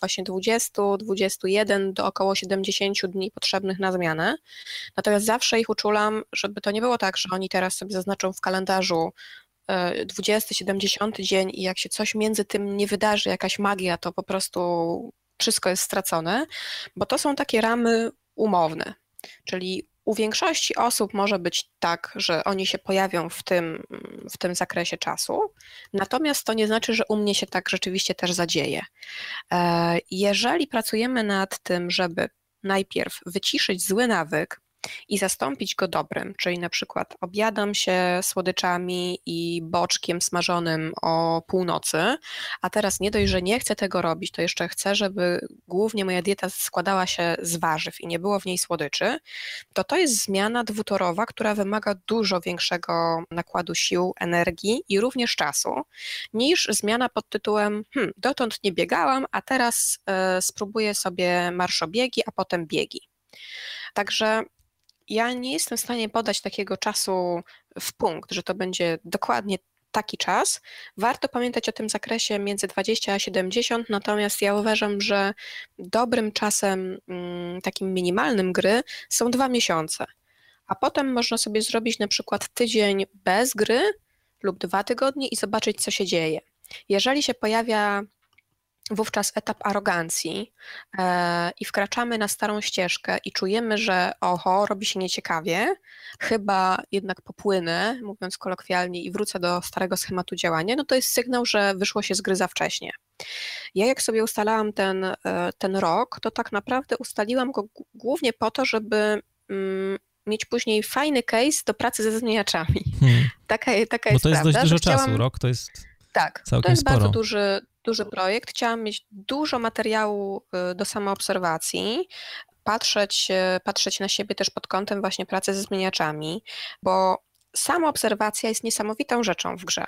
właśnie 20, 21 do około 70 dni potrzebnych na zmianę. Natomiast zawsze ich uczulam, żeby to nie było tak, że oni teraz sobie zaznaczą w kalendarzu 20, y, 70 dzień i jak się coś między tym nie wydarzy, jakaś magia, to po prostu wszystko jest stracone, bo to są takie ramy umowne. Czyli u większości osób może być tak, że oni się pojawią w tym, w tym zakresie czasu, natomiast to nie znaczy, że u mnie się tak rzeczywiście też zadzieje. E, jeżeli pracujemy nad tym, żeby najpierw wyciszyć zły nawyk, i zastąpić go dobrym, czyli na przykład obiadam się słodyczami i boczkiem smażonym o północy, a teraz nie dość, że nie chcę tego robić, to jeszcze chcę, żeby głównie moja dieta składała się z warzyw i nie było w niej słodyczy, to to jest zmiana dwutorowa, która wymaga dużo większego nakładu sił, energii i również czasu, niż zmiana pod tytułem hmm, dotąd nie biegałam, a teraz y, spróbuję sobie marszobiegi, a potem biegi. Także ja nie jestem w stanie podać takiego czasu w punkt, że to będzie dokładnie taki czas. Warto pamiętać o tym zakresie między 20 a 70, natomiast ja uważam, że dobrym czasem, mm, takim minimalnym gry są dwa miesiące. A potem można sobie zrobić na przykład tydzień bez gry lub dwa tygodnie i zobaczyć, co się dzieje. Jeżeli się pojawia wówczas etap arogancji e, i wkraczamy na starą ścieżkę i czujemy, że oho, robi się nieciekawie, chyba jednak popłynę, mówiąc kolokwialnie, i wrócę do starego schematu działania, no to jest sygnał, że wyszło się z gry za wcześnie. Ja jak sobie ustalałam ten, e, ten rok, to tak naprawdę ustaliłam go głównie po to, żeby mm, mieć później fajny case do pracy ze zmieniaczami. Hmm. Taka, taka jest Bo to jest prawda, dość dużo czasu, rok to jest tak, to jest sporo. bardzo duży, duży projekt. Chciałam mieć dużo materiału y, do samoobserwacji patrzeć, patrzeć na siebie też pod kątem właśnie pracy ze zmieniaczami, bo sama obserwacja jest niesamowitą rzeczą w grze.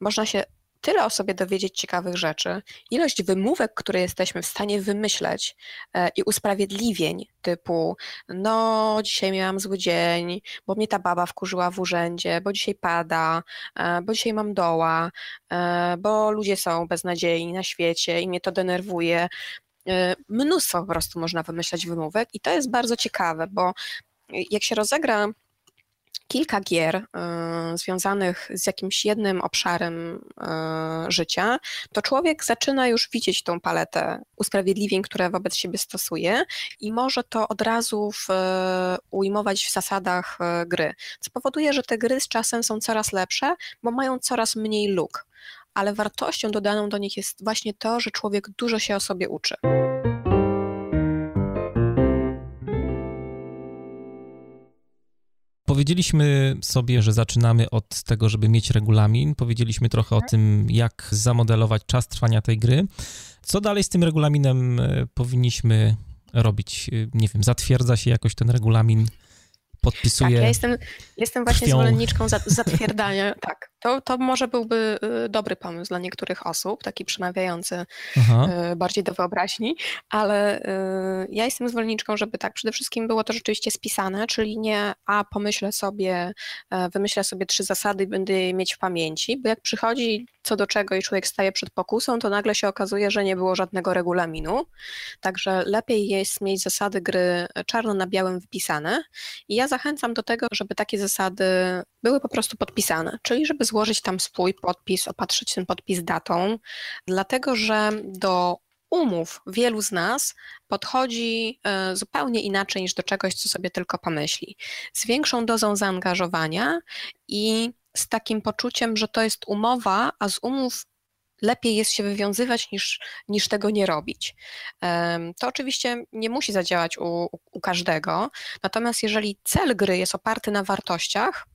Można się tyle o sobie dowiedzieć ciekawych rzeczy, ilość wymówek, które jesteśmy w stanie wymyśleć e, i usprawiedliwień typu no dzisiaj miałam zły dzień, bo mnie ta baba wkurzyła w urzędzie, bo dzisiaj pada, e, bo dzisiaj mam doła, e, bo ludzie są beznadziejni na świecie i mnie to denerwuje. Mnóstwo po prostu można wymyślać wymówek i to jest bardzo ciekawe, bo jak się rozegra kilka gier y, związanych z jakimś jednym obszarem y, życia, to człowiek zaczyna już widzieć tą paletę usprawiedliwień, które wobec siebie stosuje i może to od razu w, ujmować w zasadach gry, co powoduje, że te gry z czasem są coraz lepsze, bo mają coraz mniej luk. Ale wartością dodaną do nich jest właśnie to, że człowiek dużo się o sobie uczy. Powiedzieliśmy sobie, że zaczynamy od tego, żeby mieć regulamin. Powiedzieliśmy trochę o tak. tym, jak zamodelować czas trwania tej gry. Co dalej z tym regulaminem e, powinniśmy robić? E, nie wiem, zatwierdza się jakoś ten regulamin? podpisuje. Tak, ja jestem, jestem właśnie krwią. zwolenniczką zatwierdzania. tak, to, to może byłby y, dobry pomysł dla niektórych osób, taki przemawiający Aha. Y, bardziej do wyobraźni, ale y, ja jestem zwolenniczką, żeby tak, przede wszystkim było to rzeczywiście spisane, czyli nie a pomyślę sobie, e, wymyślę sobie trzy zasady i będę je mieć w pamięci, bo jak przychodzi co do czego i człowiek staje przed pokusą, to nagle się okazuje, że nie było żadnego regulaminu. Także lepiej jest mieć zasady gry czarno na białym wpisane. I ja zachęcam do tego, żeby takie zasady były po prostu podpisane, czyli żeby złożyć tam swój podpis, opatrzyć ten podpis datą, dlatego że do umów wielu z nas podchodzi e, zupełnie inaczej niż do czegoś, co sobie tylko pomyśli. Z większą dozą zaangażowania i z takim poczuciem, że to jest umowa, a z umów lepiej jest się wywiązywać niż, niż tego nie robić. To oczywiście nie musi zadziałać u, u każdego, natomiast jeżeli cel gry jest oparty na wartościach,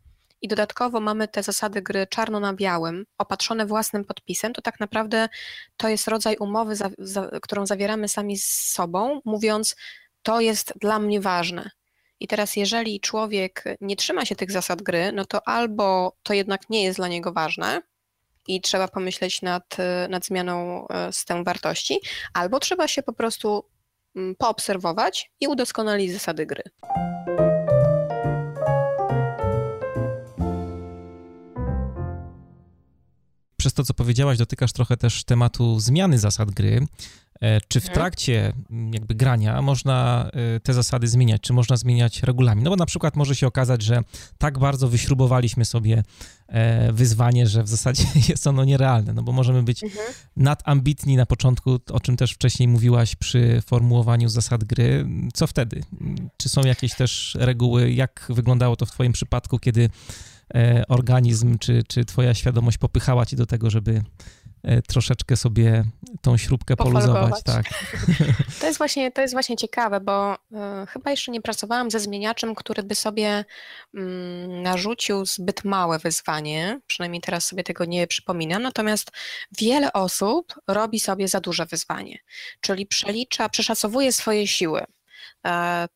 i dodatkowo mamy te zasady gry czarno na białym, opatrzone własnym podpisem, to tak naprawdę to jest rodzaj umowy, za, za, którą zawieramy sami z sobą, mówiąc, to jest dla mnie ważne. I teraz, jeżeli człowiek nie trzyma się tych zasad gry, no to albo to jednak nie jest dla niego ważne i trzeba pomyśleć nad, nad zmianą e, systemu wartości, albo trzeba się po prostu mm, poobserwować i udoskonalić zasady gry. Przez to, co powiedziałaś, dotykasz trochę też tematu zmiany zasad gry. E, czy w mhm. trakcie mm, jakby grania można e, te zasady zmieniać? Czy można zmieniać regulamin? No bo na przykład może się okazać, że tak bardzo wyśrubowaliśmy sobie e, wyzwanie, że w zasadzie jest ono nierealne, no bo możemy być mhm. nadambitni na początku, o czym też wcześniej mówiłaś przy formułowaniu zasad gry. Co wtedy? Czy są jakieś też reguły? Jak wyglądało to w twoim przypadku, kiedy organizm czy, czy twoja świadomość popychała ci do tego, żeby E, troszeczkę sobie tą śrubkę poluzować. Tak. To jest właśnie, to jest właśnie ciekawe, bo y, chyba jeszcze nie pracowałam ze zmieniaczem, który by sobie y, narzucił zbyt małe wyzwanie, przynajmniej teraz sobie tego nie przypominam, natomiast wiele osób robi sobie za duże wyzwanie, czyli przelicza, przeszacowuje swoje siły.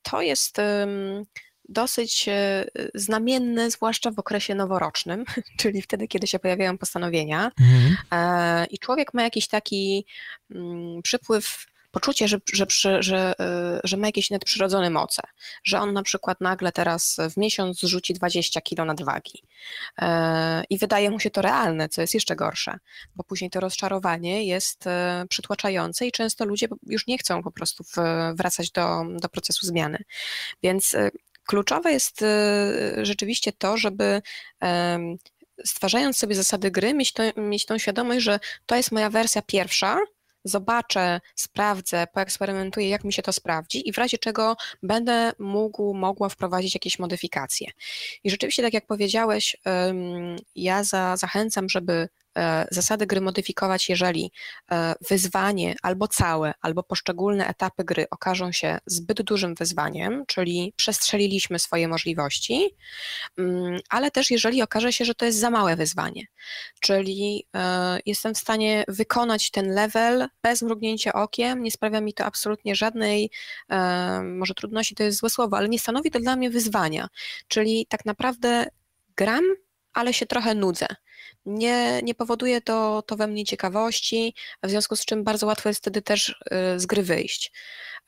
To jest dosyć e, znamienne, zwłaszcza w okresie noworocznym, czyli wtedy, kiedy się pojawiają postanowienia. Mhm. E, I człowiek ma jakiś taki mm, przypływ poczucie, że, że, że, e, że ma jakieś nadprzyrodzone moce, że on na przykład nagle teraz w miesiąc zrzuci 20 kilo nadwagi i wydaje mu się to realne, co jest jeszcze gorsze, bo później to rozczarowanie jest przytłaczające i często ludzie już nie chcą po prostu wracać do, do procesu zmiany. Więc Kluczowe jest y, rzeczywiście to, żeby stwarzając sobie zasady gry, mieć, to, mieć tą świadomość, że to jest moja wersja pierwsza, zobaczę, sprawdzę, poeksperymentuję, jak mi się to sprawdzi i w razie czego będę mógł, mogła wprowadzić jakieś modyfikacje. I rzeczywiście, tak jak powiedziałeś, ja za, zachęcam, żeby zasady gry modyfikować, jeżeli e, wyzwanie albo całe, albo poszczególne etapy gry okażą się zbyt dużym wyzwaniem, czyli przestrzeliliśmy swoje możliwości, mm, ale też jeżeli okaże się, że to jest za małe wyzwanie, czyli jestem w stanie wykonać ten level bez mrugnięcia okiem, nie sprawia mi to absolutnie żadnej, może trudności to jest złe słowo, ale nie stanowi to dla mnie wyzwania, czyli tak naprawdę gram, ale się trochę nudzę. Nie, nie powoduje to, to we mnie ciekawości, w związku z czym bardzo łatwo jest wtedy też y, z gry wyjść.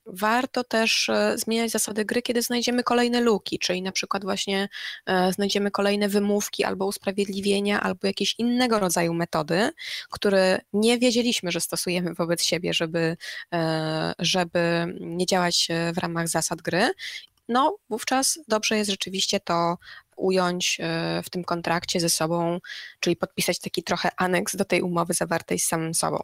Warto też y, zmieniać zasady gry, kiedy znajdziemy kolejne luki, czyli na przykład właśnie y, znajdziemy kolejne wymówki albo usprawiedliwienia, albo jakieś innego rodzaju metody, które nie wiedzieliśmy, że stosujemy wobec siebie, żeby, żeby nie działać w ramach zasad gry no wówczas dobrze jest rzeczywiście to ująć e, w tym kontrakcie ze sobą, czyli podpisać taki trochę aneks do tej umowy zawartej z samym sobą.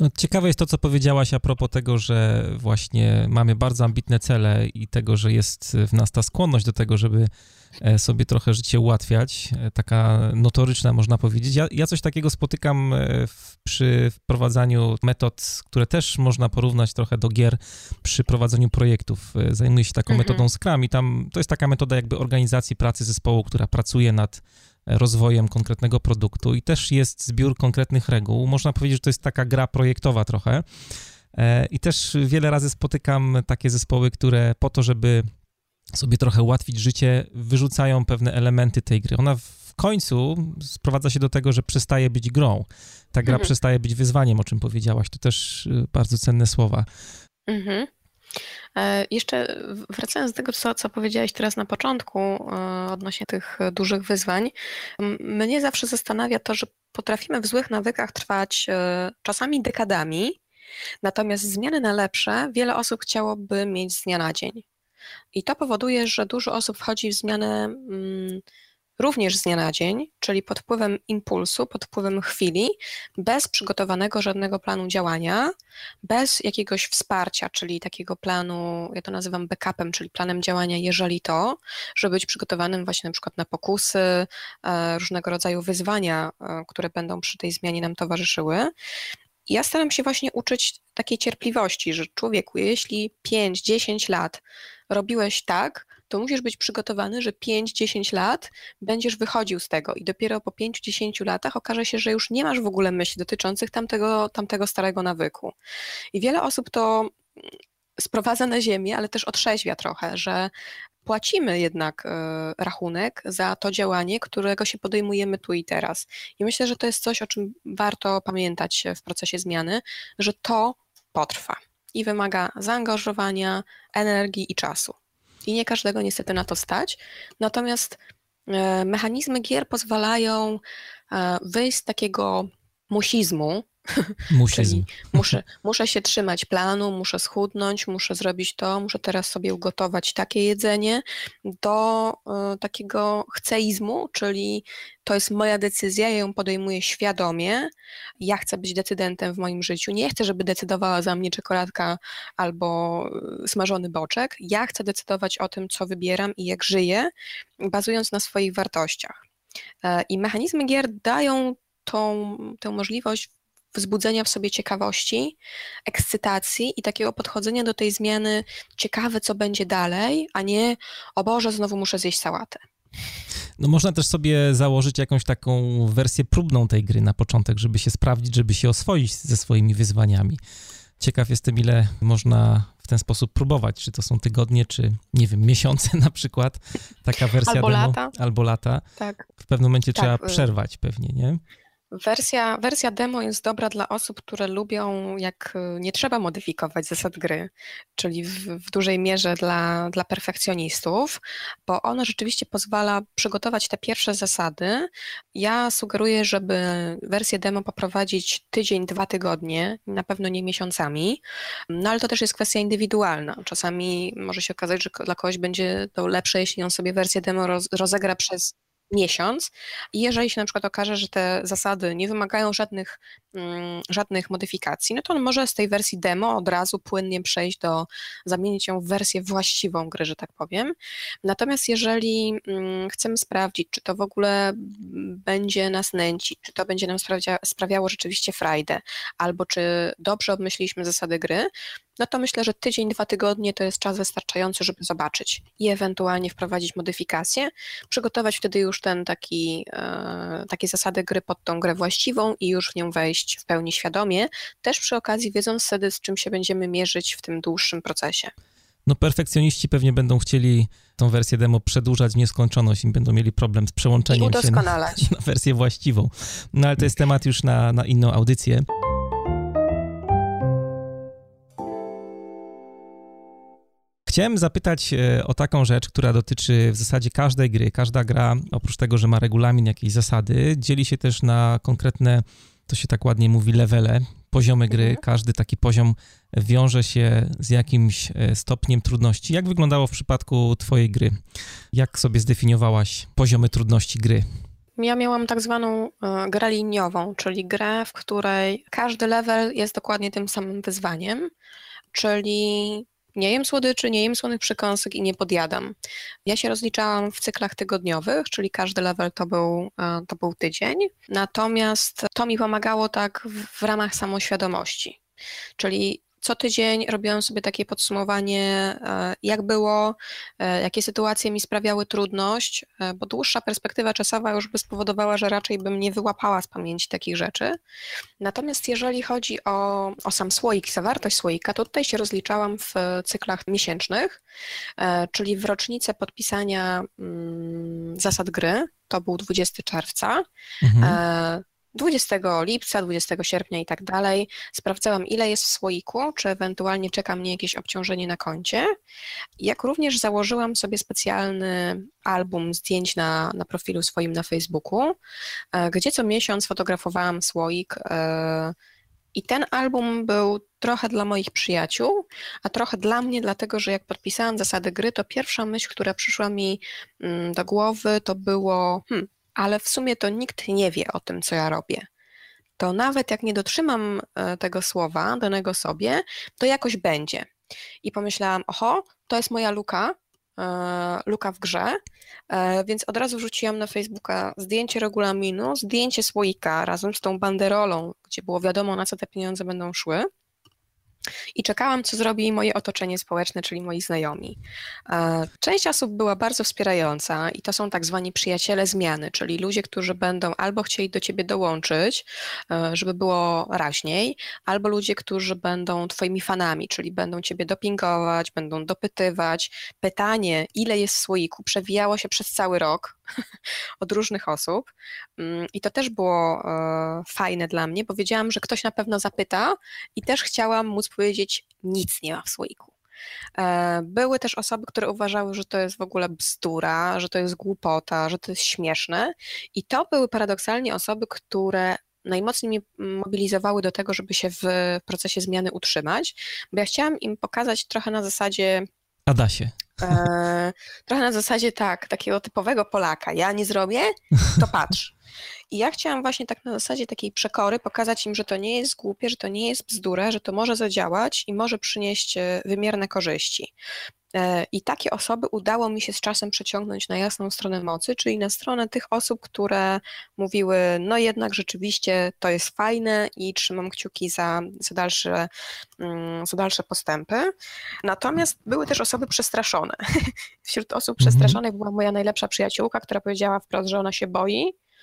No, ciekawe jest to, co powiedziałaś a propos tego, że właśnie mamy bardzo ambitne cele i tego, że jest w nas ta skłonność do tego, żeby sobie trochę życie ułatwiać, e, taka notoryczna można powiedzieć. Ja, ja coś takiego spotykam w, przy wprowadzaniu metod, które też można porównać trochę do gier przy prowadzeniu projektów. Zajmuję się taką mhm. metodą Scrum i tam to jest taka metoda jakby organizacji pracy ze zespołu, która pracuje nad rozwojem konkretnego produktu i też jest zbiór konkretnych reguł. Można powiedzieć, że to jest taka gra projektowa trochę. E, I też wiele razy spotykam takie zespoły, które po to, żeby sobie trochę ułatwić życie, wyrzucają pewne elementy tej gry. Ona w końcu sprowadza się do tego, że przestaje być grą. Ta gra mhm. przestaje być wyzwaniem, o czym powiedziałaś. To też y, bardzo cenne słowa. Mhm. E, jeszcze wracając do tego, co, co powiedziałeś teraz na początku e, odnośnie tych dużych wyzwań, mnie zawsze zastanawia to, że potrafimy w złych nawykach trwać e, czasami dekadami, natomiast zmiany na lepsze wiele osób chciałoby mieć z dnia na dzień. I to powoduje, że dużo osób wchodzi w zmianę mm, również z dnia na dzień, czyli pod wpływem impulsu, pod wpływem chwili, bez przygotowanego żadnego planu działania, bez jakiegoś wsparcia, czyli takiego planu, ja to nazywam backupem, czyli planem działania, jeżeli to, żeby być przygotowanym właśnie na przykład na pokusy, e, różnego rodzaju wyzwania, e, które będą przy tej zmianie nam towarzyszyły. Ja staram się właśnie uczyć takiej cierpliwości, że człowieku, jeśli 5-10 lat robiłeś tak, to musisz być przygotowany, że 5-10 lat będziesz wychodził z tego i dopiero po 5-10 latach okaże się, że już nie masz w ogóle myśli dotyczących tamtego, tamtego starego nawyku. I wiele osób to sprowadza na ziemię, ale też otrzeźwia trochę, że płacimy jednak e, rachunek za to działanie, którego się podejmujemy tu i teraz. I myślę, że to jest coś, o czym warto pamiętać w procesie zmiany, że to potrwa i wymaga zaangażowania, energii i czasu i nie każdego niestety na to stać. Natomiast e, mechanizmy gier pozwalają e, wyjść z takiego musizmu, Musizm. muszę, muszę się trzymać planu, muszę schudnąć, muszę zrobić to, muszę teraz sobie ugotować takie jedzenie, do y, takiego chceizmu, czyli to jest moja decyzja, ja ją podejmuję świadomie, ja chcę być decydentem w moim życiu, nie chcę, żeby decydowała za mnie czekoladka albo e, smażony boczek, ja chcę decydować o tym, co wybieram i jak żyję, bazując na swoich wartościach. I mechanizmy gier dają tą, tę możliwość wzbudzenia w sobie ciekawości, ekscytacji i takiego podchodzenia do tej zmiany ciekawe, co będzie dalej, a nie o Boże, znowu muszę zjeść sałatę. No można też sobie założyć jakąś taką wersję próbną tej gry na początek, żeby się sprawdzić, żeby się oswoić ze swoimi wyzwaniami. Ciekaw jestem, ile można w ten sposób próbować. Czy to są tygodnie, czy nie wiem, miesiące na przykład. Taka wersja albo demo, lata. Albo lata. Tak. W pewnym momencie tak. trzeba y- przerwać pewnie, nie? Wersja, wersja demo jest dobra dla osób, które lubią, jak y, nie trzeba modyfikować zasad gry, czyli w, w, dużej mierze dla, dla perfekcjonistów, bo ona rzeczywiście pozwala przygotować te pierwsze zasady. Ja sugeruję, żeby wersję demo poprowadzić tydzień, dwa tygodnie, na pewno nie miesiącami, no ale to też jest kwestia indywidualna. Czasami może się okazać, że dla kogoś będzie to lepsze, jeśli on sobie wersję demo roz, rozegra przez miesiąc i jeżeli się na przykład okaże, że te zasady nie wymagają żadnych, mm, żadnych modyfikacji, no to on może z tej wersji demo od razu płynnie przejść do, zamienić ją w wersję właściwą gry, że tak powiem. Natomiast jeżeli mm, chcemy sprawdzić, czy to w ogóle będzie nas nęcić, czy to będzie nam sprawia, sprawiało rzeczywiście frajdę, albo czy dobrze obmyśliliśmy zasady gry, no to myślę, że tydzień, dwa tygodnie to jest czas wystarczający, żeby zobaczyć i ewentualnie wprowadzić modyfikacje, przygotować wtedy już ten taki, e, takie zasady gry pod tą grę właściwą i już w nią wejść w pełni świadomie, też przy okazji wiedząc wtedy, z czym się będziemy mierzyć w tym dłuższym procesie. No perfekcjoniści pewnie będą chcieli tą wersję demo przedłużać w nieskończoność i będą mieli problem z przełączeniem się na, na wersję właściwą. No ale to jest temat już na, na inną audycję. Chciałem zapytać e, o taką rzecz, która dotyczy w zasadzie każdej gry. Każda gra, oprócz tego, że ma regulamin, jakieś zasady, dzieli się też na konkretne, to się tak ładnie mówi, levele, poziomy gry. Mhm. Każdy taki poziom wiąże się z jakimś e, stopniem trudności. Jak wyglądało w przypadku Twojej gry? Jak sobie zdefiniowałaś poziomy trudności gry? Ja miałam tak zwaną e, grę liniową, czyli grę, w której każdy level jest dokładnie tym samym wyzwaniem, czyli nie jem słodyczy, nie jem słonych przekąsek i nie podjadam. Ja się rozliczałam w cyklach tygodniowych, czyli każdy level to był, e, to był tydzień. Natomiast to mi pomagało tak w ramach samoświadomości. Czyli co tydzień robiłam sobie takie podsumowanie, e, jak było, e, jakie sytuacje mi sprawiały trudność, e, bo dłuższa perspektywa czasowa już by spowodowała, że raczej bym nie wyłapała z pamięci takich rzeczy. Natomiast jeżeli chodzi o, o sam słoik, zawartość słoika, to tutaj się rozliczałam w cyklach miesięcznych, czyli w rocznicę podpisania mm, zasad gry, to był 20 czerwca. Mhm. 20 lipca, 20 sierpnia i tak dalej. Sprawdzałam, ile jest w słoiku, czy ewentualnie czeka mnie jakieś obciążenie na koncie. Jak również założyłam sobie specjalny album zdjęć na, na profilu swoim na Facebooku, e, gdzie co miesiąc fotografowałam słoik. E, I ten album był trochę dla moich przyjaciół, a trochę dla mnie, dlatego że jak podpisałam zasady gry, to pierwsza myśl, która przyszła mi mm, do głowy, to było: hmm, ale w sumie to nikt nie wie o tym, co ja robię. To nawet jak nie dotrzymam e, tego słowa danego sobie, to jakoś będzie. I pomyślałam, oho, to jest moja luka, e, luka w grze, e, więc od razu rzuciłam na Facebooka zdjęcie regulaminu, zdjęcie słoika razem z tą banderolą, gdzie było wiadomo, na co te pieniądze będą szły i czekałam, co zrobi moje otoczenie społeczne, czyli moi znajomi. E, część osób była bardzo wspierająca i to są tak zwani przyjaciele zmiany, czyli ludzie, którzy będą albo chcieli do ciebie dołączyć, e, żeby było raźniej, albo ludzie, którzy będą twoimi fanami, czyli będą ciebie dopingować, będą dopytywać. Pytanie, ile jest słoiku, przewijało się przez cały rok od różnych osób i to też było e, fajne dla mnie, bo wiedziałam, że ktoś na pewno zapyta i też chciałam móc powiedzieć, nic nie ma w słoiku. E, były też osoby, które uważały, że to jest w ogóle bzdura, że to jest głupota, że to jest śmieszne. I to były paradoksalnie osoby, które najmocniej mnie mobilizowały do tego, żeby się w procesie zmiany utrzymać, bo ja chciałam im pokazać trochę na zasadzie. A da się. E, trochę na zasadzie tak, takiego typowego Polaka. Ja nie zrobię, to patrz. I ja chciałam właśnie tak na zasadzie takiej przekory pokazać im, że to nie jest głupie, że to nie jest bzdura, że to może zadziałać i może przynieść e, wymierne korzyści. E, I takie osoby udało mi się z czasem przeciągnąć na jasną stronę mocy, czyli na stronę tych osób, które mówiły, no jednak rzeczywiście to jest fajne i trzymam kciuki za, za, dalsze, mm, za dalsze postępy. Natomiast były też osoby przestraszone. Wśród osób mhm. przestraszonych była moja najlepsza przyjaciółka, która powiedziała wprost, że ona się boi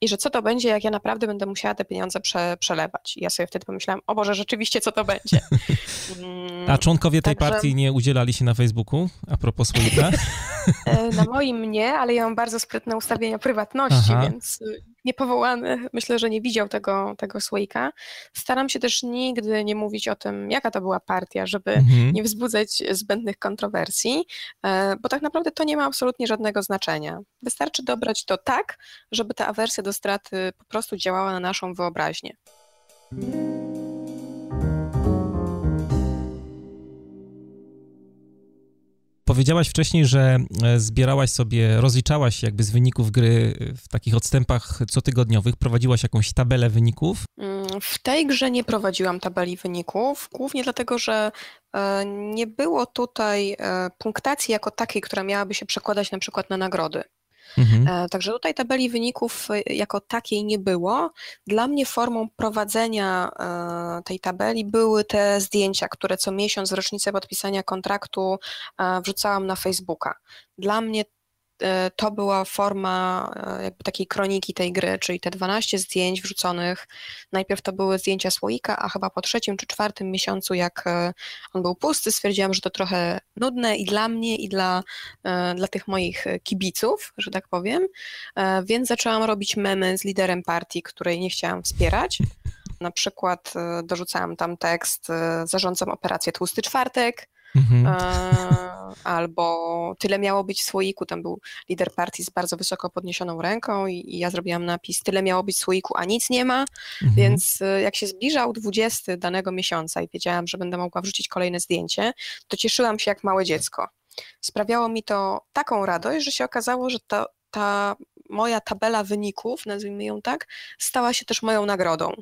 i że co to będzie, jak ja naprawdę będę musiała te pieniądze prze, przelewać. I ja sobie wtedy pomyślałam, o Boże, rzeczywiście, co to będzie. Mm, a członkowie tej Także... partii nie udzielali się na Facebooku, a propos słoika? E, na moim nie, ale ja mam bardzo sprytne ustawienia prywatności, Aha. więc niepowołany, myślę, że nie widział tego, tego słoika. Staram się też nigdy nie mówić o tym, jaka to była partia, żeby mhm. nie wzbudzać zbędnych kontrowersji, e, bo tak naprawdę to nie ma absolutnie żadnego znaczenia. Wystarczy dobrać to tak, żeby ta awersja do straty po prostu działała na naszą wyobraźnię. Powiedziałaś wcześniej, że e, zbierałaś sobie, rozliczałaś jakby z wyników gry w takich odstępach cotygodniowych, prowadziłaś jakąś tabelę wyników? Mm, w tej grze nie prowadziłam tabeli wyników, głównie dlatego, że e, nie było tutaj punktacji jako takiej, która miałaby się przekładać na przykład na nagrody. Mhm. E, także tutaj tabeli wyników e, jako takiej nie było. Dla mnie formą prowadzenia e, tej tabeli były te zdjęcia, które co miesiąc w rocznicę podpisania kontraktu wrzucałam na Facebooka. Dla mnie to była forma e, jakby takiej kroniki tej gry, czyli te 12 zdjęć wrzuconych. Najpierw to były zdjęcia słoika, a chyba po trzecim czy czwartym miesiącu, jak e, on był pusty, stwierdziłam, że to trochę nudne i dla mnie, i dla, dla tych moich kibiców, że tak powiem. Więc zaczęłam robić memy z liderem partii, której nie chciałam wspierać. Na przykład dorzucałam tam tekst zarządzam operację Tłusty Czwartek, Mhm. Albo tyle miało być w słoiku, tam był lider partii z bardzo wysoko podniesioną ręką i, i ja zrobiłam napis, tyle miało być w słoiku, a nic nie ma, mhm. więc y, jak się zbliżał 20 danego miesiąca i wiedziałam, że będę mogła wrzucić kolejne zdjęcie, to cieszyłam się jak małe dziecko. Sprawiało mi to taką radość, że się okazało, że to, ta moja tabela wyników, nazwijmy ją tak, stała się też moją nagrodą.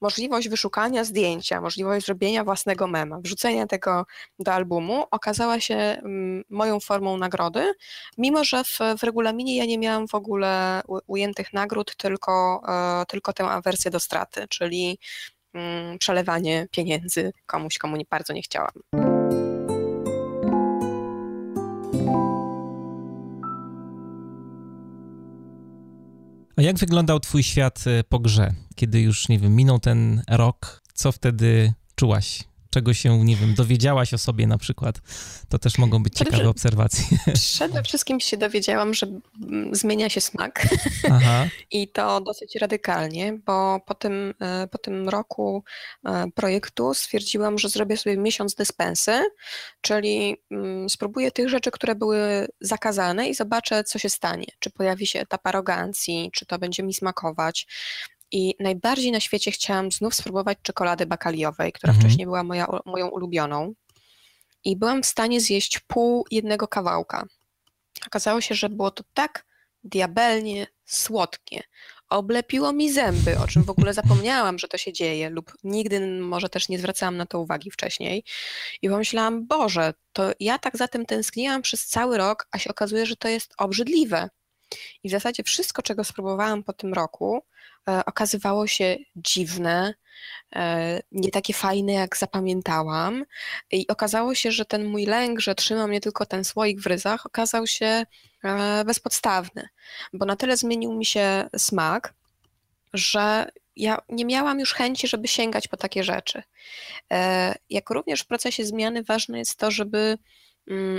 Możliwość wyszukania zdjęcia, możliwość zrobienia własnego mema, wrzucenia tego do albumu okazała się mm, moją formą nagrody, mimo że w, w regulaminie ja nie miałam w ogóle ujętych nagród, tylko, e, tylko tę awersję do straty, czyli mm, przelewanie pieniędzy komuś, komu nie bardzo nie chciałam. A jak wyglądał twój świat e, po grze? Kiedy już, nie wiem, minął ten rok, co wtedy czułaś? Czego się, nie wiem, dowiedziałaś o sobie na przykład. To też mogą być ciekawe obserwacje. Przede wszystkim się dowiedziałam, że zmienia się smak Aha. i to dosyć radykalnie, bo po tym, e, po tym roku e, projektu stwierdziłam, że zrobię sobie miesiąc dyspensy, czyli mm, spróbuję tych rzeczy, które były zakazane i zobaczę, co się stanie. Czy pojawi się etap arogancji, czy to będzie mi smakować, i najbardziej na świecie chciałam znów spróbować czekolady bakaliowej, która mhm. wcześniej była moja, moją ulubioną. I byłam w stanie zjeść pół jednego kawałka. Okazało się, że było to tak diabelnie słodkie. Oblepiło mi zęby, o czym w ogóle zapomniałam, że to się dzieje, lub nigdy może też nie zwracałam na to uwagi wcześniej. I pomyślałam, Boże, to ja tak za tym tęskniłam przez cały rok, a się okazuje, że to jest obrzydliwe. I w zasadzie wszystko, czego spróbowałam po tym roku, okazywało się dziwne, e, nie takie fajne, jak zapamiętałam. I okazało się, że ten mój lęk, że trzyma mnie tylko ten słoik w ryzach, okazał się e, bezpodstawny, bo na tyle zmienił mi się smak, że ja nie miałam już chęci, żeby sięgać po takie rzeczy. Jak również w procesie zmiany ważne jest to, żeby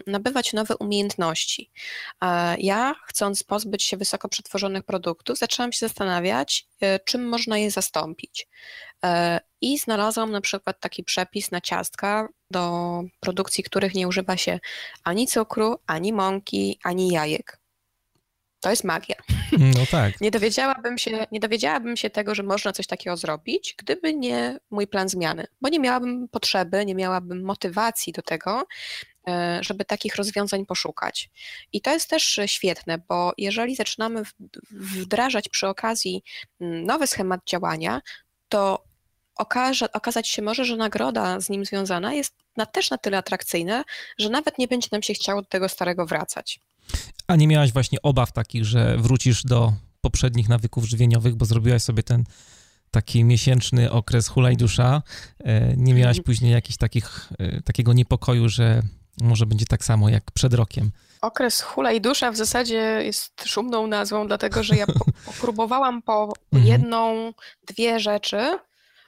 nabywać nowe umiejętności. Ja, chcąc pozbyć się wysoko przetworzonych produktów, zaczęłam się zastanawiać, e, czym można je zastąpić. E, I znalazłam na przykład taki przepis na ciastka, do produkcji których nie używa się ani cukru, ani mąki, ani jajek. To jest magia. No tak. nie, dowiedziałabym się, nie dowiedziałabym się tego, że można coś takiego zrobić, gdyby nie mój plan zmiany, bo nie miałabym potrzeby, nie miałabym motywacji do tego, E, żeby takich rozwiązań poszukać. I to jest też świetne, bo jeżeli zaczynamy wdrażać przy okazji mm, nowy schemat działania, to okaże, okazać się może, że nagroda z nim związana jest na, też na tyle atrakcyjna, że nawet nie będzie nam się chciało do tego starego wracać. A nie miałaś właśnie obaw takich, że wrócisz do poprzednich nawyków żywieniowych, bo zrobiłaś sobie ten taki miesięczny okres hulaj dusza. E, nie miałaś mhm. później jakichś takich, e, takiego niepokoju, że może będzie tak samo jak przed rokiem. Okres hula i dusza w zasadzie jest szumną nazwą, dlatego że ja popróbowałam po mhm. jedną, dwie rzeczy.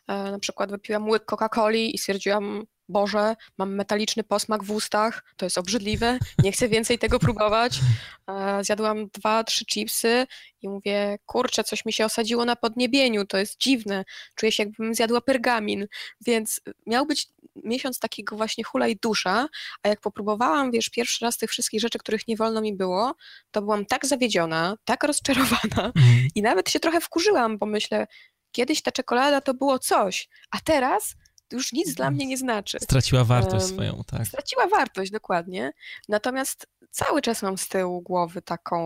E, na przykład wypiłam łyk Coca-Coli i stwierdziłam, Boże, mam metaliczny posmak w ustach, to jest obrzydliwe, nie chcę więcej tego próbować. E, zjadłam dwa, trzy chipsy i mówię, kurczę, coś mi się osadziło na podniebieniu, to jest dziwne, czuję się jakbym zjadła pergamin, więc miał być miesiąc takiego właśnie hula i dusza, a jak popróbowałam, wiesz, pierwszy raz tych wszystkich rzeczy, których nie wolno mi było, to byłam tak zawiedziona, tak rozczarowana mm. i nawet się trochę wkurzyłam, bo myślę, kiedyś ta czekolada to było coś, a teraz już nic dla mnie nie znaczy. Straciła wartość um, swoją, tak. Straciła wartość, dokładnie. Natomiast cały czas mam z tyłu głowy taką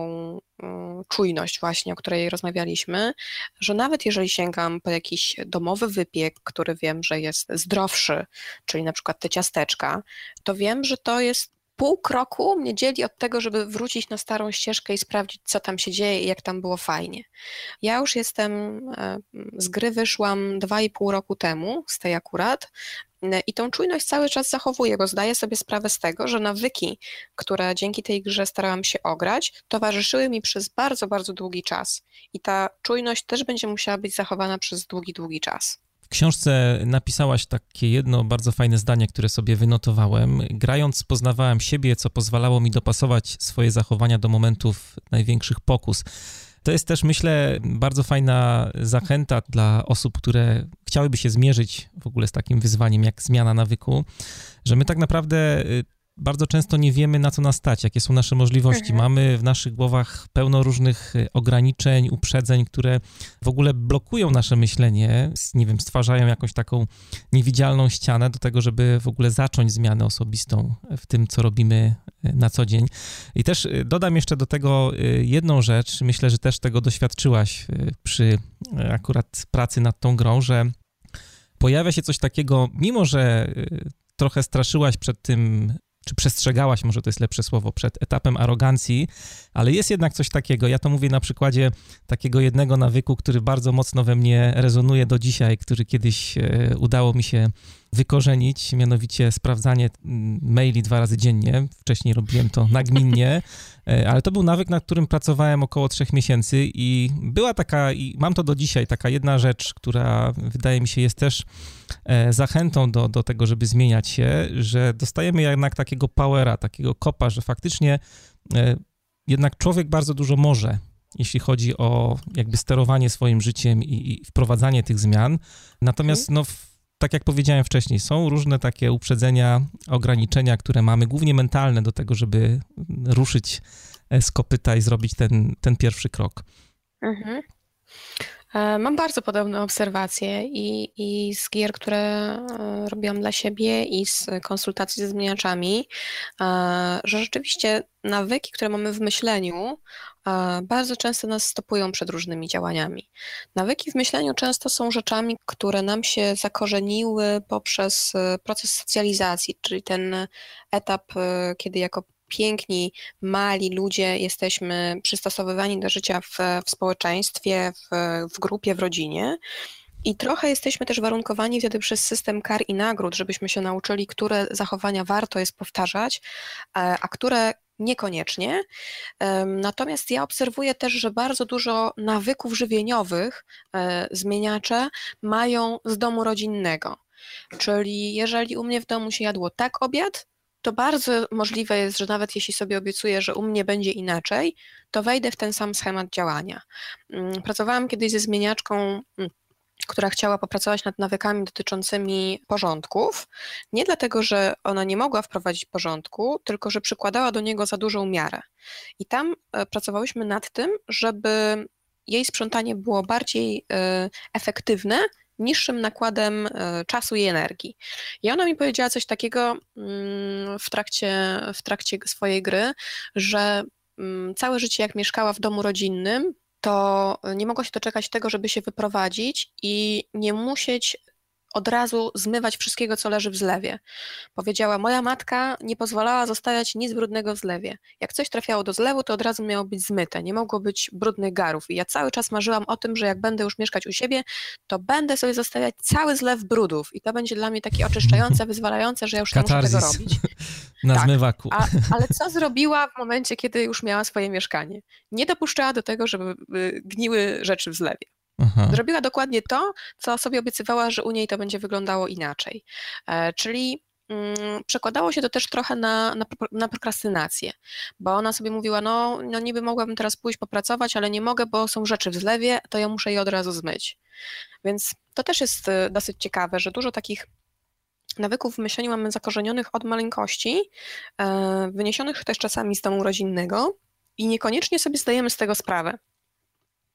um, czujność właśnie, o której rozmawialiśmy, że nawet jeżeli sięgam po jakiś domowy wypiek, który wiem, że jest zdrowszy, czyli na przykład te ciasteczka, to wiem, że to jest pół kroku mnie dzieli od tego, żeby wrócić na starą ścieżkę i sprawdzić, co tam się dzieje i jak tam było fajnie. Ja już jestem, e, z gry wyszłam dwa i pół roku temu, z tej akurat, e, i tą czujność cały czas zachowuję, bo zdaję sobie sprawę z tego, że nawyki, które dzięki tej grze starałam się ograć, towarzyszyły mi przez bardzo, bardzo długi czas. I ta czujność też będzie musiała być zachowana przez długi, długi czas. W książce napisałaś takie jedno bardzo fajne zdanie, które sobie wynotowałem. Grając poznawałem siebie, co pozwalało mi dopasować swoje zachowania do momentów największych pokus. To jest też, myślę, bardzo fajna zachęta dla osób, które chciałyby się zmierzyć w ogóle z takim wyzwaniem jak zmiana nawyku, że my tak naprawdę y, bardzo często nie wiemy, na co nas stać, jakie są nasze możliwości. Mhm. Mamy w naszych głowach pełno różnych y, ograniczeń, uprzedzeń, które w ogóle blokują nasze myślenie, nie wiem, stwarzają jakąś taką niewidzialną ścianę do tego, żeby w ogóle zacząć zmianę osobistą w tym, co robimy y, na co dzień. I też y, dodam jeszcze do tego jedną rzecz, myślę, że też tego doświadczyłaś przy akurat pracy nad tą grą, że pojawia się coś takiego, mimo że trochę straszyłaś przed tym czy przestrzegałaś, może to jest lepsze słowo, przed etapem arogancji, ale jest jednak coś takiego. Ja to mówię na przykładzie takiego jednego nawyku, który bardzo mocno we mnie rezonuje do dzisiaj, który kiedyś e, udało mi się wykorzenić, mianowicie sprawdzanie maili dwa razy dziennie. Wcześniej robiłem to nagminnie, ale to był nawyk, nad którym pracowałem około trzech miesięcy i była taka, i mam to do dzisiaj, taka jedna rzecz, która wydaje mi się jest też e, zachętą do, do tego, żeby zmieniać się, że dostajemy jednak takiego powera, takiego kopa, że faktycznie e, jednak człowiek bardzo dużo może jeśli chodzi o jakby sterowanie swoim życiem i, i wprowadzanie tych zmian. Natomiast no, tak jak powiedziałem wcześniej, są różne takie uprzedzenia, ograniczenia, które mamy, głównie mentalne, do tego, żeby ruszyć z kopyta i zrobić ten, ten pierwszy krok. Mhm. E, mam bardzo podobne obserwacje i, i z gier, które e, robiłam dla siebie, i z konsultacji ze zmieniaczami, e, że rzeczywiście nawyki, które mamy w myśleniu, bardzo często nas stopują przed różnymi działaniami. Nawyki w myśleniu często są rzeczami, które nam się zakorzeniły poprzez proces socjalizacji, czyli ten etap, kiedy jako piękni, mali ludzie jesteśmy przystosowywani do życia w, w społeczeństwie, w, w grupie, w rodzinie. I trochę jesteśmy też warunkowani wtedy przez system kar i nagród, żebyśmy się nauczyli, które zachowania warto jest powtarzać, a które niekoniecznie. Natomiast ja obserwuję też, że bardzo dużo nawyków żywieniowych e, zmieniacze mają z domu rodzinnego. Czyli jeżeli u mnie w domu się jadło tak obiad, to bardzo możliwe jest, że nawet jeśli sobie obiecuję, że u mnie będzie inaczej, to wejdę w ten sam schemat działania. Mm, pracowałam kiedyś ze zmieniaczką mm, która chciała popracować nad nawykami dotyczącymi porządków, nie dlatego, że ona nie mogła wprowadzić porządku, tylko że przykładała do niego za dużą miarę. I tam e, pracowałyśmy nad tym, żeby jej sprzątanie było bardziej e, efektywne niższym nakładem e, czasu i energii. I ona mi powiedziała coś takiego mm, w trakcie, w trakcie swojej gry, że mm, całe życie jak mieszkała w domu rodzinnym, to nie mogła się doczekać tego, żeby się wyprowadzić i nie musieć od razu zmywać wszystkiego, co leży w zlewie. Powiedziała, moja matka nie pozwalała zostawiać nic brudnego w zlewie. Jak coś trafiało do zlewu, to od razu miało być zmyte, nie mogło być brudnych garów. I ja cały czas marzyłam o tym, że jak będę już mieszkać u siebie, to będę sobie zostawiać cały zlew brudów i to będzie dla mnie takie oczyszczające, wyzwalające, że ja już nie muszę tego robić. Na tak. zmywaku. A, ale co zrobiła w momencie, kiedy już miała swoje mieszkanie? Nie dopuszczała do tego, żeby y, gniły rzeczy w zlewie. Aha. Zrobiła dokładnie to, co sobie obiecywała, że u niej to będzie wyglądało inaczej. E, czyli mm, przekładało się to też trochę na, na, na, prokrastynację, bo ona sobie mówiła, no, no niby mogłabym teraz pójść popracować, ale nie mogę, bo są rzeczy w zlewie, to ja muszę je od razu zmyć. Więc to też jest e, dosyć ciekawe, że dużo takich nawyków w myśleniu mamy zakorzenionych od maleńkości, e, wyniesionych też czasami z domu rodzinnego i niekoniecznie sobie zdajemy z tego sprawę.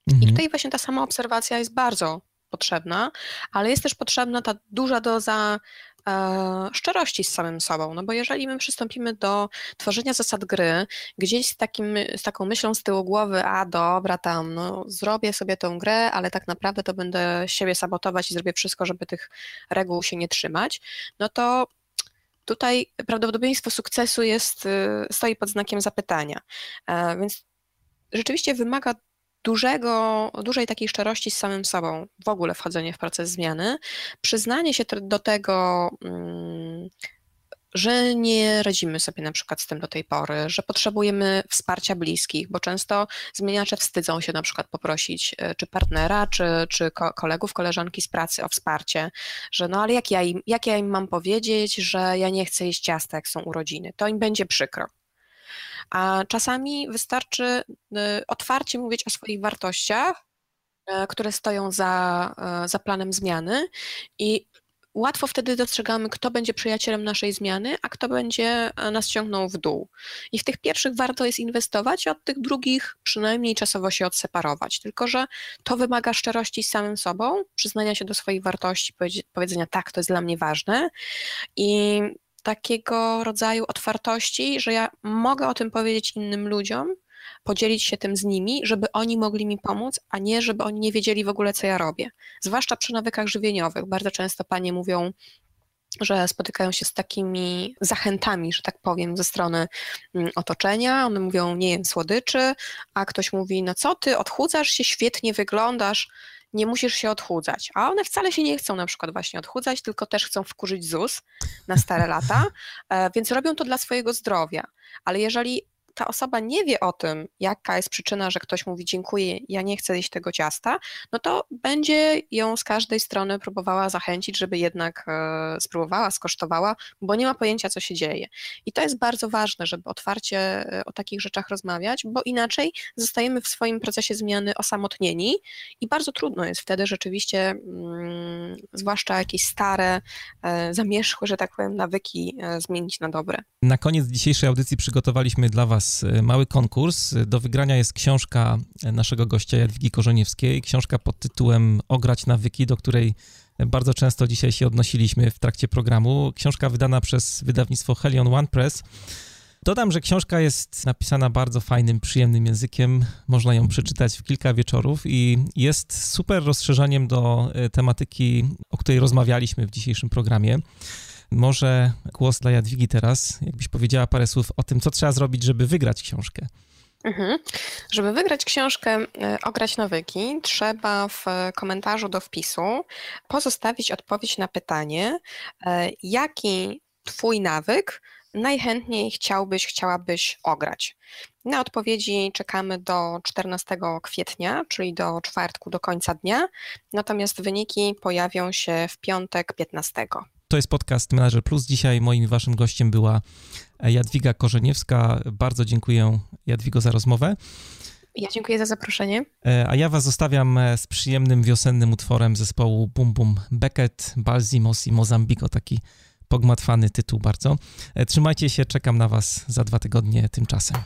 Mhm. I tutaj właśnie ta sama obserwacja jest bardzo potrzebna, ale jest też potrzebna ta duża doza e, szczerości z samym sobą. No bo jeżeli my przystąpimy do tworzenia zasad gry, gdzieś z, takim, z taką myślą z tyłu głowy, a dobra, tam, no, zrobię sobie tą grę, ale tak naprawdę to będę siebie sabotować i zrobię wszystko, żeby tych reguł się nie trzymać, no to tutaj prawdopodobieństwo sukcesu jest, y, stoi pod znakiem zapytania. E, więc rzeczywiście wymaga dużego, dużej takiej szczerości z samym sobą, w ogóle wchodzenie w proces zmiany, przyznanie się do tego, mm, że nie radzimy sobie na przykład z tym do tej pory, że potrzebujemy wsparcia bliskich, bo często zmieniacze wstydzą się na przykład poprosić e, czy partnera, czy, czy kolegów, koleżanki z pracy o wsparcie, że no ale jak ja, im, jak ja im mam powiedzieć, że ja nie chcę jeść ciasta, jak są urodziny, to im będzie przykro. A czasami wystarczy e, otwarcie mówić o swoich wartościach, e, które stoją za, za planem zmiany i łatwo wtedy dostrzegamy, kto będzie przyjacielem naszej zmiany, a kto będzie e, nas ciągnął w dół. I w tych pierwszych warto jest inwestować, a od tych drugich przynajmniej czasowo się odseparować. Tylko, że to wymaga szczerości z samym sobą, przyznania się do swoich wartości, powiedzenia tak, to jest dla mnie ważne i takiego rodzaju otwartości, że ja mogę o tym powiedzieć innym ludziom, podzielić się tym z nimi, żeby oni mogli mi pomóc, a nie żeby oni nie wiedzieli w ogóle, co ja robię. Zwłaszcza przy nawykach żywieniowych. Bardzo często panie mówią, że spotykają się z takimi zachętami, że tak powiem, ze strony mm, otoczenia. One mówią, nie jem słodyczy, a ktoś mówi, no co ty, odchudzasz się, świetnie wyglądasz, nie musisz się odchudzać. A one wcale się nie chcą na przykład właśnie odchudzać, tylko też chcą wkurzyć ZUS na stare lata, e, więc robią to dla swojego zdrowia. Ale jeżeli ta osoba nie wie o tym, jaka jest przyczyna, że ktoś mówi dziękuję, ja nie chcę jeść tego ciasta, no to będzie ją z każdej strony próbowała zachęcić, żeby jednak e, spróbowała, skosztowała, bo nie ma pojęcia, co się dzieje. I to jest bardzo ważne, żeby otwarcie e, o takich rzeczach rozmawiać, bo inaczej zostajemy w swoim procesie zmiany osamotnieni i bardzo trudno jest wtedy rzeczywiście, mm, zwłaszcza jakieś stare, e, zamierzchłe, że tak powiem, nawyki zmienić na dobre. Na koniec dzisiejszej audycji przygotowaliśmy dla Was Y, mały konkurs. Do wygrania jest książka naszego gościa Jadwigi Korzeniewskiej, książka pod tytułem Ograć nawyki, do której bardzo często dzisiaj się odnosiliśmy w trakcie programu. Książka wydana przez wydawnictwo Helion One Press. Dodam, że książka jest napisana bardzo fajnym, przyjemnym językiem. Można ją przeczytać w kilka wieczorów i jest super rozszerzeniem do y, tematyki, o której rozmawialiśmy w dzisiejszym programie. Może głos dla Jadwigi teraz, jakbyś powiedziała parę słów o tym, co trzeba zrobić, żeby wygrać książkę. Mhm. Żeby wygrać książkę e, Ograć nawyki, trzeba w komentarzu do wpisu pozostawić odpowiedź na pytanie, e, jaki Twój nawyk najchętniej chciałbyś, chciałabyś ograć. Na odpowiedzi czekamy do 14 kwietnia, czyli do czwartku, do końca dnia, natomiast wyniki pojawią się w piątek 15. To jest podcast Manager Plus. Dzisiaj moim waszym gościem była Jadwiga Korzeniewska. Bardzo dziękuję Jadwigo za rozmowę. Ja dziękuję za zaproszenie. E, a ja was zostawiam e, z przyjemnym wiosennym utworem zespołu Bum Bum Beckett, Balzimos i Mozambico, taki pogmatwany tytuł bardzo. E, trzymajcie się, czekam na was za dwa tygodnie tymczasem.